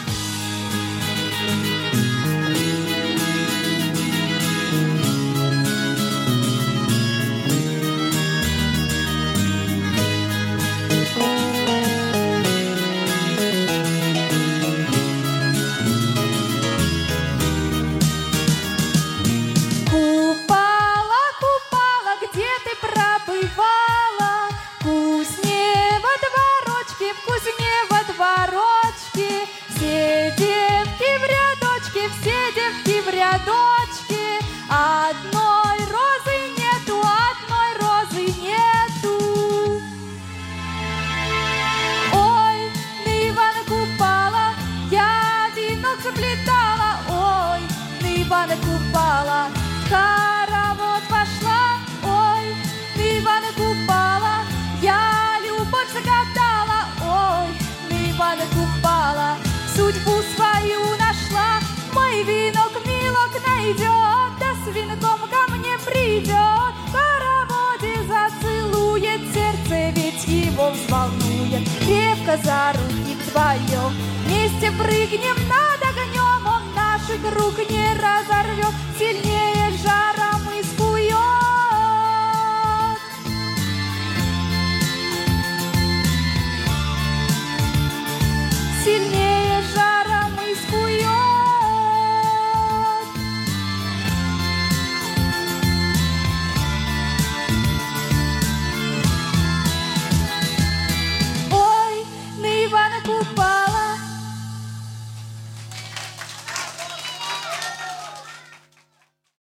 [SPEAKER 18] За руки вдвоем, вместе прыгнем над огнем, он наших рук не разорвет,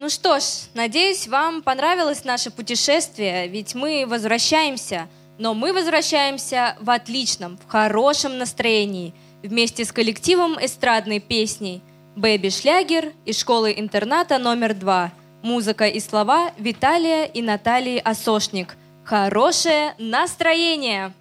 [SPEAKER 2] Ну что ж, надеюсь, вам понравилось наше путешествие, ведь мы возвращаемся, но мы возвращаемся в отличном, в хорошем настроении, вместе с коллективом эстрадной песни «Бэби Шлягер» из школы-интерната номер два. Музыка и слова Виталия и Натальи Осошник. Хорошее настроение!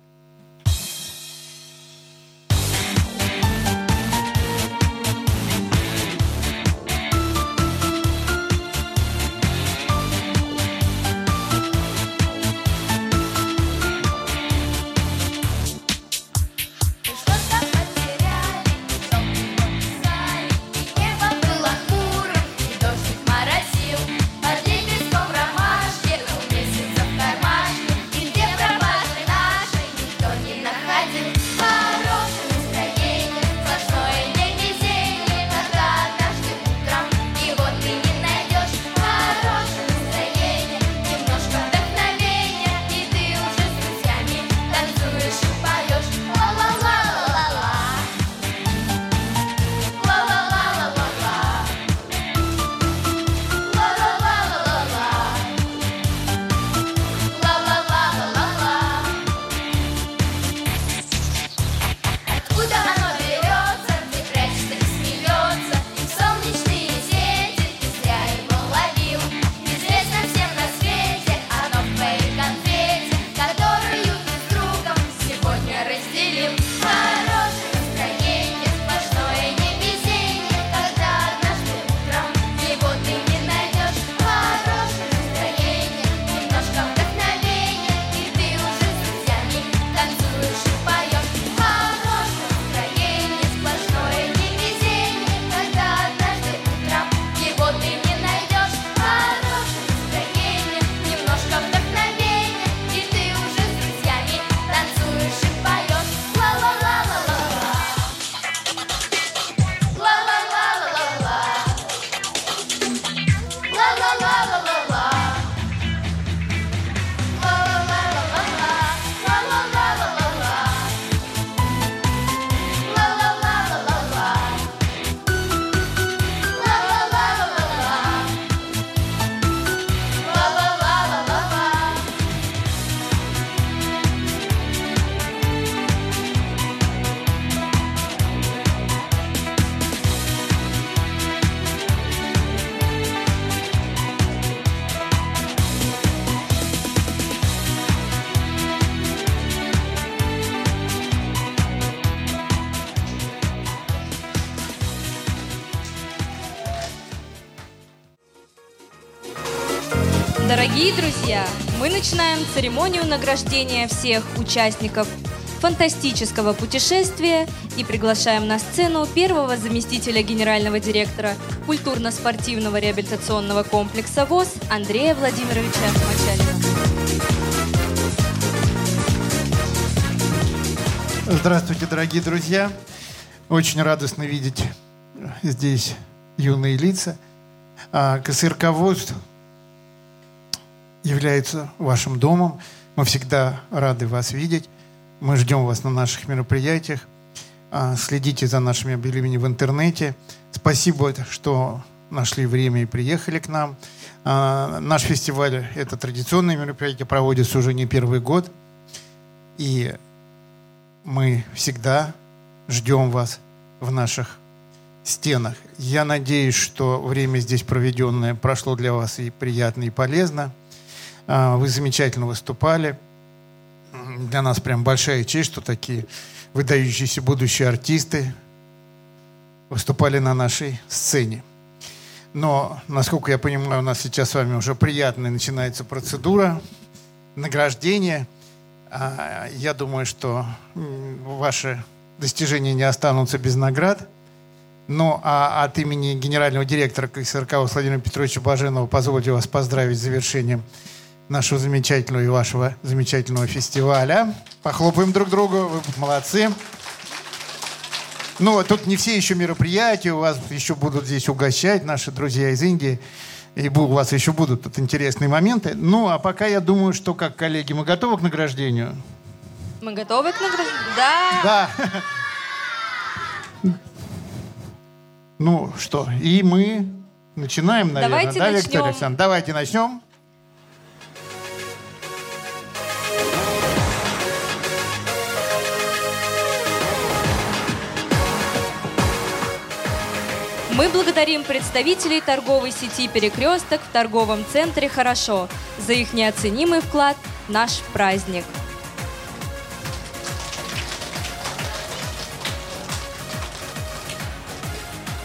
[SPEAKER 2] Начинаем церемонию награждения всех участников фантастического путешествия и приглашаем на сцену первого заместителя генерального директора культурно-спортивного реабилитационного комплекса ВОЗ Андрея Владимировича Мачалина.
[SPEAKER 19] Здравствуйте, дорогие друзья. Очень радостно видеть здесь юные лица. А, КСРК ВОЗ является вашим домом. Мы всегда рады вас видеть. Мы ждем вас на наших мероприятиях. А, Следите за нашими объявлениями в интернете. Спасибо, что нашли время и приехали к нам. А, Наш фестиваль – это традиционное мероприятие, проводится уже не первый год. И мы всегда ждем вас в наших стенах. Я надеюсь, что время здесь проведенное прошло для вас и приятно, и полезно. А, Вы замечательно выступали. Для нас прям большая честь, что такие выдающиеся будущие артисты выступали на нашей сцене. Но, насколько я понимаю, у нас сейчас с вами уже приятная начинается процедура награждения. А, Я думаю, что ваши достижения не останутся без наград. Ну, а от имени генерального директора КСРК Владимира Петровича Баженова позвольте вас поздравить с завершением нашего замечательного и вашего замечательного фестиваля. Похлопаем друг другу, вы молодцы. Ну, тут не все еще мероприятия, у вас еще будут здесь угощать наши друзья из Индии. И у вас еще будут тут интересные моменты. Ну, а пока я думаю, что, как коллеги, мы готовы к награждению?
[SPEAKER 2] Мы готовы к награждению? Да.
[SPEAKER 19] Да. Ну что, и мы начинаем, наверное,
[SPEAKER 2] Давайте
[SPEAKER 19] да,
[SPEAKER 2] начнем.
[SPEAKER 19] Виктория Александровна? Давайте начнем.
[SPEAKER 2] Мы благодарим представителей торговой сети «Перекресток» в торговом центре «Хорошо» за их неоценимый вклад в наш праздник.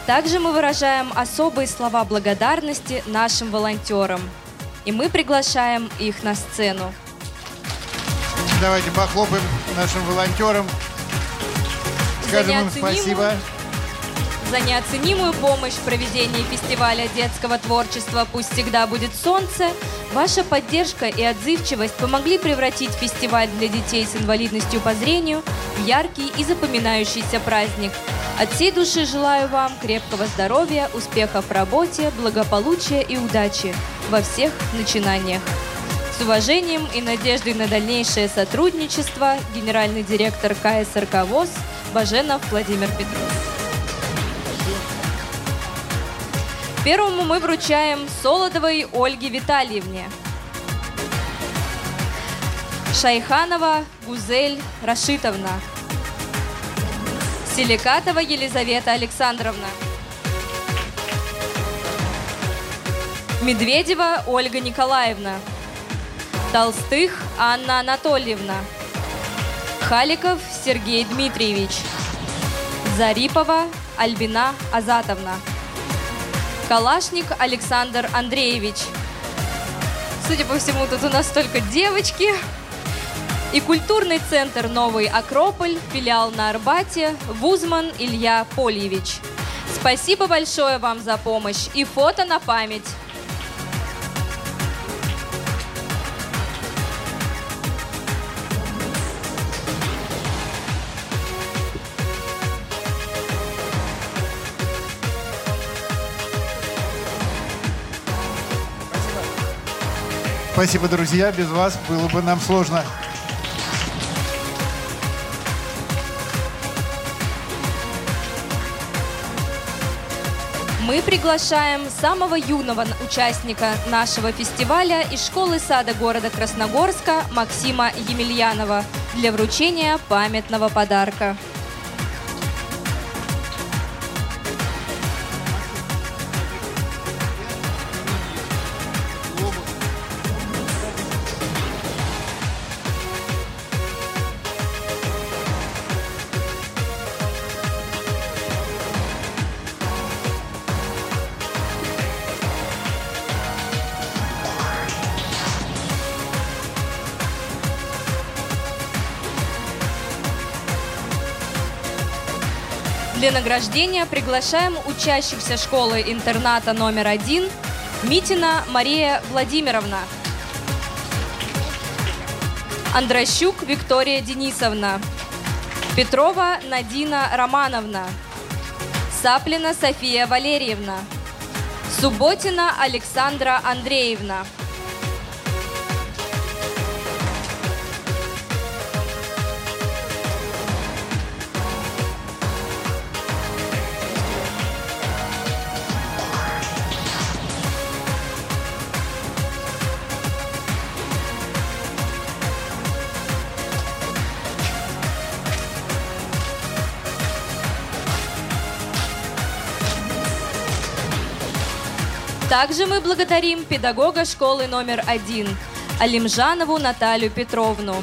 [SPEAKER 2] Также мы выражаем особые слова благодарности нашим волонтерам. И мы приглашаем их на сцену.
[SPEAKER 19] Давайте похлопаем нашим волонтерам. Скажем им спасибо.
[SPEAKER 2] За неоценимую помощь в проведении фестиваля детского творчества «Пусть всегда будет солнце» ваша поддержка и отзывчивость помогли превратить фестиваль для детей с инвалидностью по зрению в яркий и запоминающийся праздник. От всей души желаю вам крепкого здоровья, успехов в работе, благополучия и удачи во всех начинаниях. С уважением и надеждой на дальнейшее сотрудничество генеральный директор КСРК ВОЗ Баженов Владимир Петрович. Первому мы вручаем Солодовой Ольге Витальевне. Шайханова Гузель Рашитовна. Селикатова Елизавета Александровна. Медведева Ольга Николаевна. Толстых Анна Анатольевна. Халиков Сергей Дмитриевич. Зарипова Альбина Азатовна. Калашник Александр Андреевич. Судя по всему, тут у нас только девочки. И культурный центр «Новый Акрополь», филиал на Арбате, Вузман Илья Польевич. Спасибо большое вам за помощь и фото на память.
[SPEAKER 19] Спасибо, друзья. Без вас было бы нам сложно.
[SPEAKER 2] Мы приглашаем самого юного участника нашего фестиваля из школы сада города Красногорска Максима Емельянова для вручения памятного подарка. Для награждения приглашаем учащихся школы-интерната номер один Митина Мария Владимировна. Андрощук Виктория Денисовна. Петрова Надина Романовна. Саплина София Валерьевна. Субботина Александра Андреевна. Также мы благодарим педагога школы номер один Алимжанову Наталью Петровну.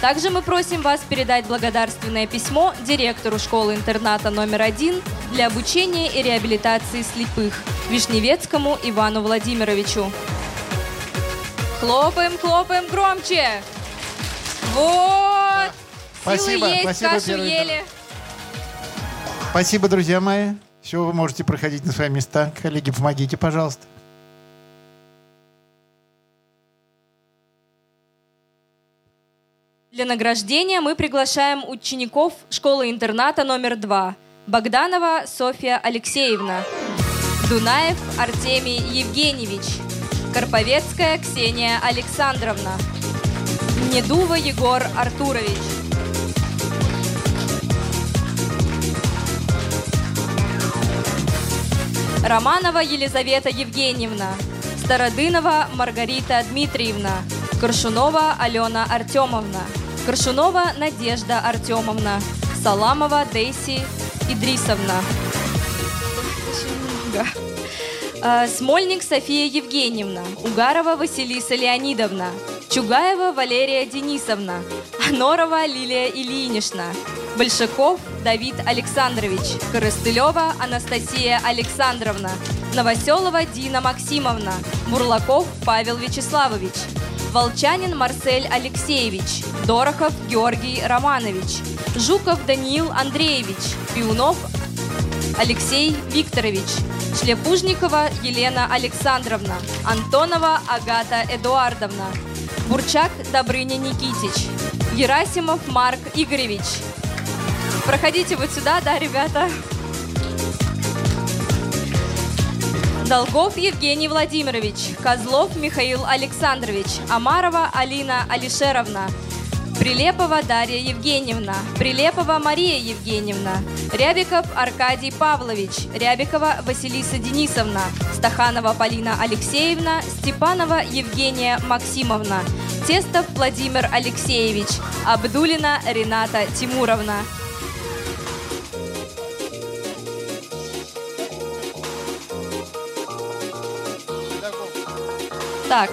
[SPEAKER 2] Также мы просим вас передать благодарственное письмо директору школы-интерната номер один для обучения и реабилитации слепых Вишневецкому Ивану Владимировичу. Хлопаем, хлопаем громче. Вот.
[SPEAKER 19] Спасибо,
[SPEAKER 2] Силы есть,
[SPEAKER 19] спасибо,
[SPEAKER 2] кашу ели.
[SPEAKER 19] Спасибо, друзья мои. Все, вы можете проходить на свои места. Коллеги, помогите, пожалуйста.
[SPEAKER 2] Для награждения мы приглашаем учеников школы-интерната номер два Богданова Софья Алексеевна, Дунаев Артемий Евгеньевич, Карповецкая Ксения Александровна, Недува Егор Артурович. Романова Елизавета Евгеньевна, Стародынова Маргарита Дмитриевна, Коршунова Алена Артемовна, Коршунова Надежда Артемовна, Саламова Дейси Идрисовна. А, Смольник София Евгеньевна, Угарова Василиса Леонидовна, Чугаева Валерия Денисовна, Анорова Лилия Ильинична, Большаков Давид Александрович, Коростылева Анастасия Александровна, Новоселова Дина Максимовна, Бурлаков Павел Вячеславович, Волчанин Марсель Алексеевич, Дорохов Георгий Романович, Жуков Даниил Андреевич, Пиунов Алексей Викторович, Шлепужникова Елена Александровна, Антонова Агата Эдуардовна, Бурчак Добрыня Никитич, Герасимов Марк Игоревич. Проходите вот сюда, да, ребята? Долгов Евгений Владимирович, Козлов Михаил Александрович, Амарова Алина Алишеровна, Прилепова Дарья Евгеньевна, Прилепова Мария Евгеньевна, Рябиков Аркадий Павлович, Рябикова Василиса Денисовна, Стаханова Полина Алексеевна, Степанова Евгения Максимовна, Тестов Владимир Алексеевич, Абдулина Рената Тимуровна. Так,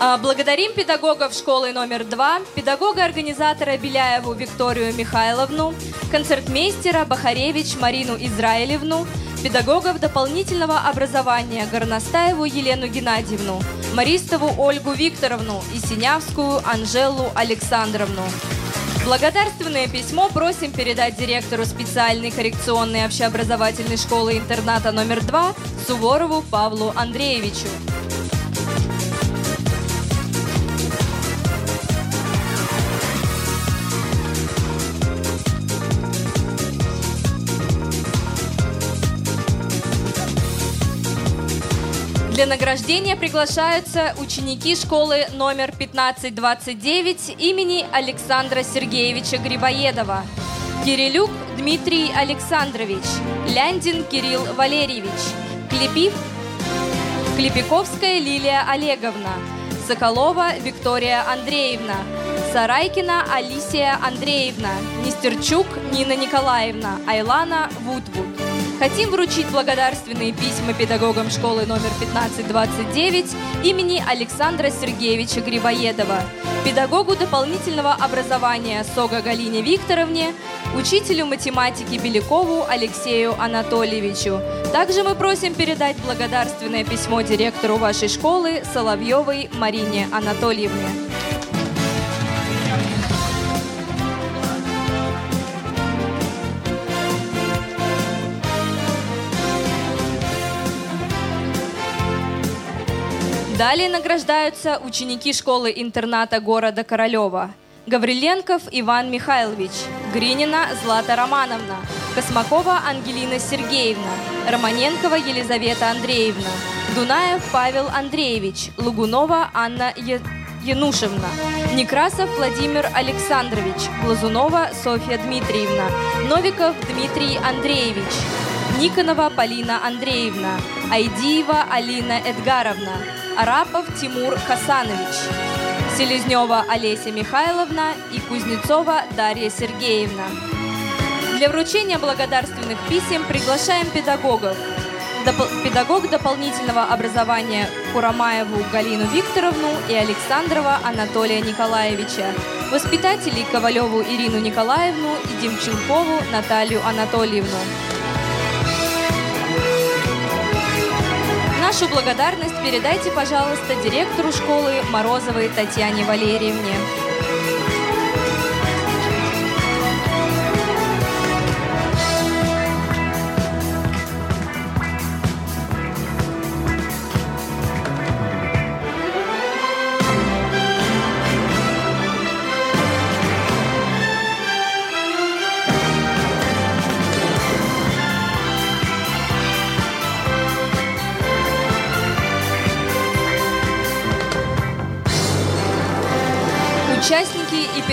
[SPEAKER 2] а, благодарим педагогов школы номер два, педагога-организатора Беляеву Викторию Михайловну, концертмейстера Бахаревич Марину Израилевну, педагогов дополнительного образования Горностаеву Елену Геннадьевну, Маристову Ольгу Викторовну и Синявскую Анжелу Александровну. Благодарственное письмо просим передать директору специальной коррекционной общеобразовательной школы-интерната номер два Суворову Павлу Андреевичу. Для награждения приглашаются ученики школы номер 1529 имени Александра Сергеевича Грибоедова. Кирилюк Дмитрий Александрович, Ляндин Кирилл Валерьевич, Клепив, Клепиковская Лилия Олеговна, Соколова Виктория Андреевна, Сарайкина Алисия Андреевна, Нестерчук Нина Николаевна, Айлана Вудвуд. Хотим вручить благодарственные письма педагогам школы номер 1529 имени Александра Сергеевича Грибоедова, педагогу дополнительного образования Сога Галине Викторовне, учителю математики Белякову Алексею Анатольевичу. Также мы просим передать благодарственное письмо директору вашей школы Соловьевой Марине Анатольевне. Далее награждаются ученики школы-интерната города Королева. Гавриленков Иван Михайлович, Гринина Злата Романовна, Космакова Ангелина Сергеевна, Романенкова Елизавета Андреевна, Дунаев Павел Андреевич, Лугунова Анна Е- Янушевна, Некрасов Владимир Александрович, Глазунова Софья Дмитриевна, Новиков Дмитрий Андреевич, Никонова Полина Андреевна, Айдиева Алина Эдгаровна, Арапов Тимур Хасанович, Селезнева Олеся Михайловна и Кузнецова Дарья Сергеевна. Для вручения благодарственных писем приглашаем педагогов. Допол- педагог дополнительного образования Курамаеву Галину Викторовну и Александрова Анатолия Николаевича, воспитателей Ковалеву Ирину Николаевну и Демченкову Наталью Анатольевну. Нашу благодарность передайте, пожалуйста, директору школы Морозовой Татьяне Валерьевне.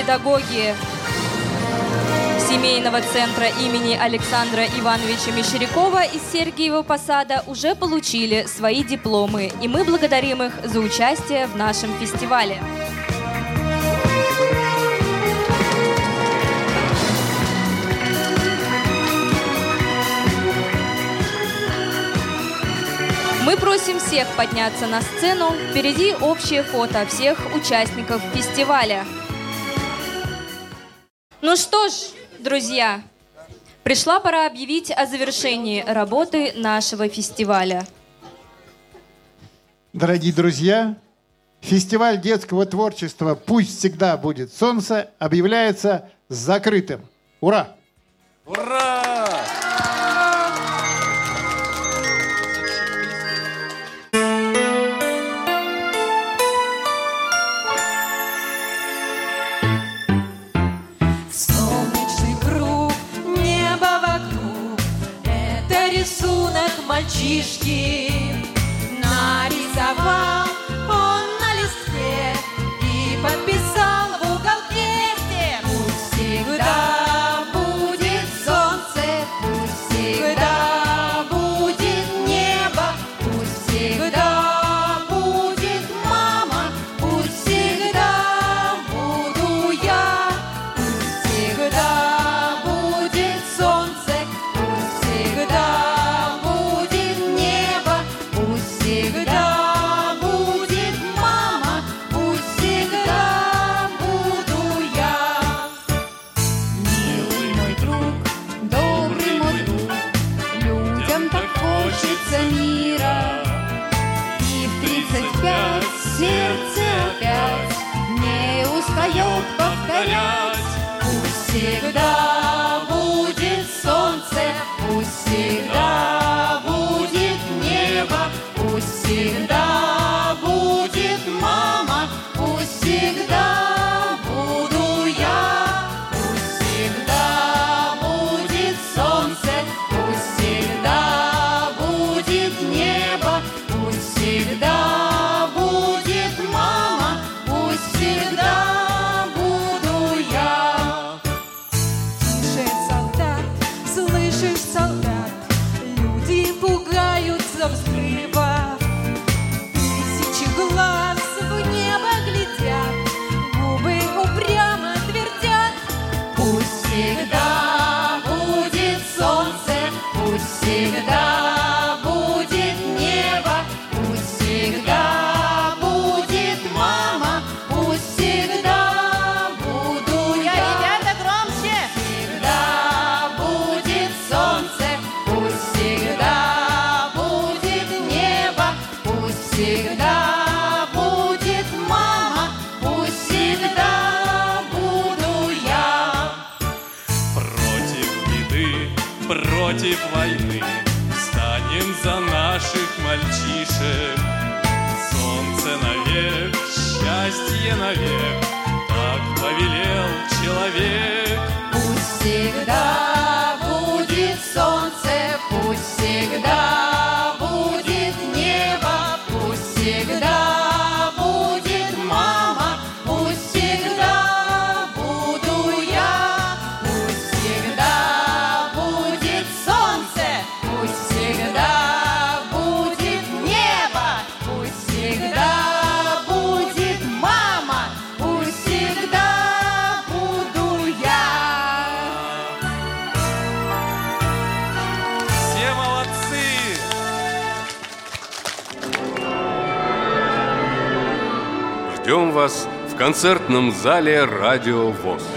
[SPEAKER 2] Педагоги семейного центра имени Александра Ивановича Мещерякова из Сергиева Посада уже получили свои дипломы, и мы благодарим их за участие в нашем фестивале. Мы просим всех подняться на сцену. Впереди общее фото всех участников фестиваля. Ну что ж, друзья, пришла пора объявить о завершении работы нашего фестиваля.
[SPEAKER 19] Дорогие друзья, фестиваль детского творчества «Пусть всегда будет солнце» объявляется закрытым. Ура!
[SPEAKER 1] Ура!
[SPEAKER 20] Мальчишки
[SPEAKER 21] концертном зале «Радио ВОЗ».